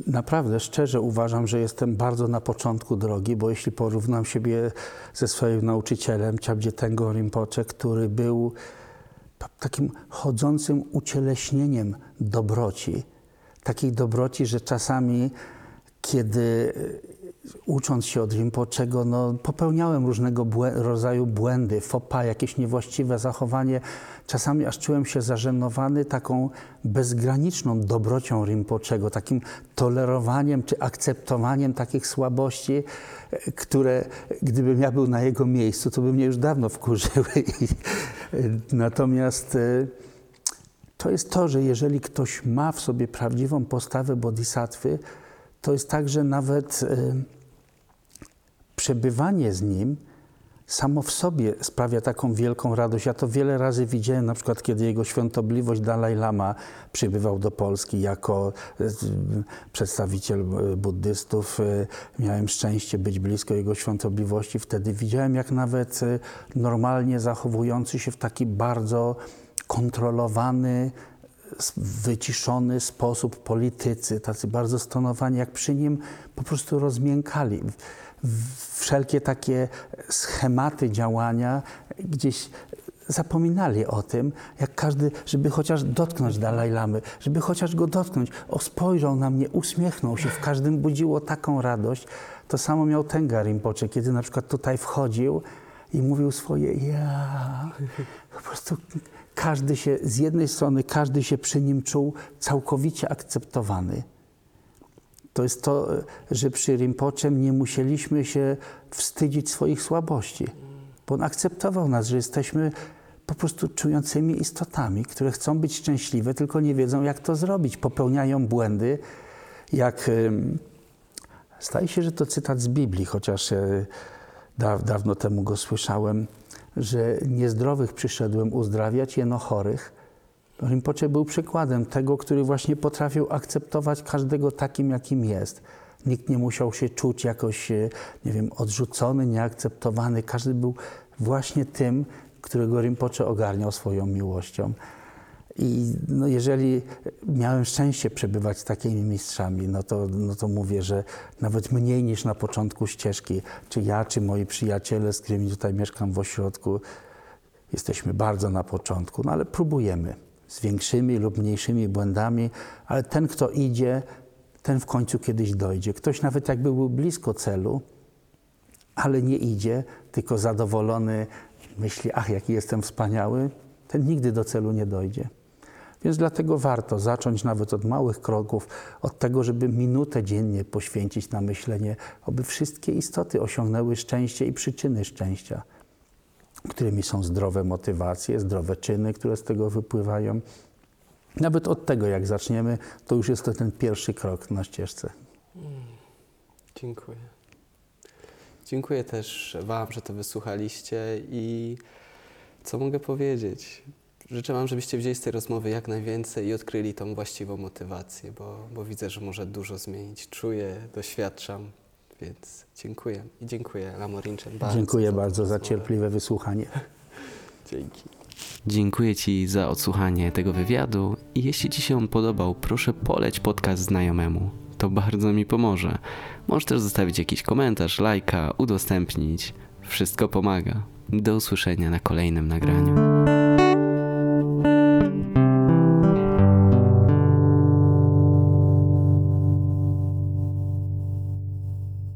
naprawdę szczerze uważam, że jestem bardzo na początku drogi, bo jeśli porównam siebie ze swoim nauczycielem, Chabdzie Tengo Rinpoche, który był takim chodzącym ucieleśnieniem dobroci, takiej dobroci, że czasami, kiedy ucząc się od Rinpoczego, no, popełniałem różnego błę- rodzaju błędy, fopa, jakieś niewłaściwe zachowanie. Czasami aż czułem się zażenowany taką bezgraniczną dobrocią Rinpoczego, takim tolerowaniem czy akceptowaniem takich słabości, które gdybym ja był na jego miejscu, to by mnie już dawno wkurzyły. (laughs) Natomiast e, to jest to, że jeżeli ktoś ma w sobie prawdziwą postawę bodhisattwy, to jest tak, że nawet e, przebywanie z nim samo w sobie sprawia taką wielką radość. Ja to wiele razy widziałem, na przykład kiedy jego świątobliwość Dalaj Lama przybywał do Polski jako e, przedstawiciel e, buddystów. Miałem szczęście być blisko jego świątobliwości. Wtedy widziałem, jak nawet normalnie zachowujący się w taki bardzo kontrolowany, wyciszony sposób politycy, tacy bardzo stonowani, jak przy nim po prostu rozmiękali. Wszelkie takie schematy działania gdzieś zapominali o tym, jak każdy, żeby chociaż dotknąć Dalaj Lamy, żeby chociaż go dotknąć, o spojrzał na mnie, uśmiechnął się, w każdym budziło taką radość. To samo miał Tenga Rinpoche, kiedy na przykład tutaj wchodził i mówił swoje ja. Po prostu każdy się, z jednej strony każdy się przy nim czuł całkowicie akceptowany. To jest to, że przy Rinpoche nie musieliśmy się wstydzić swoich słabości, bo on akceptował nas, że jesteśmy po prostu czującymi istotami, które chcą być szczęśliwe, tylko nie wiedzą, jak to zrobić. Popełniają błędy, jak Staje się, że to cytat z Biblii, chociaż e, da, dawno temu go słyszałem, że niezdrowych przyszedłem uzdrawiać, jeno chorych. Rinpoche był przykładem tego, który właśnie potrafił akceptować każdego takim, jakim jest. Nikt nie musiał się czuć jakoś, e, nie wiem, odrzucony, nieakceptowany. Każdy był właśnie tym, którego Rinpoche ogarniał swoją miłością. I no jeżeli miałem szczęście przebywać z takimi mistrzami, no to, no to mówię, że nawet mniej niż na początku ścieżki, czy ja, czy moi przyjaciele, z którymi tutaj mieszkam w ośrodku, jesteśmy bardzo na początku, no ale próbujemy z większymi lub mniejszymi błędami, ale ten, kto idzie, ten w końcu kiedyś dojdzie. Ktoś nawet jakby był blisko celu, ale nie idzie, tylko zadowolony myśli, ach, jaki jestem wspaniały, ten nigdy do celu nie dojdzie. Więc dlatego warto zacząć nawet od małych kroków, od tego, żeby minutę dziennie poświęcić na myślenie, aby wszystkie istoty osiągnęły szczęście i przyczyny szczęścia, którymi są zdrowe motywacje, zdrowe czyny, które z tego wypływają. Nawet od tego, jak zaczniemy, to już jest to ten pierwszy krok na ścieżce. Dziękuję. Dziękuję też Wam, że to wysłuchaliście i co mogę powiedzieć? Życzę Wam, żebyście wzięli z tej rozmowy jak najwięcej i odkryli tą właściwą motywację, bo, bo widzę, że może dużo zmienić. Czuję, doświadczam, więc dziękuję. I dziękuję Lamorinczem bardzo. Dziękuję tą bardzo za cierpliwe wysłuchanie. (laughs) Dzięki. Dziękuję Ci za odsłuchanie tego wywiadu i jeśli Ci się on podobał, proszę poleć podcast znajomemu. To bardzo mi pomoże. Możesz też zostawić jakiś komentarz, lajka, udostępnić. Wszystko pomaga. Do usłyszenia na kolejnym nagraniu.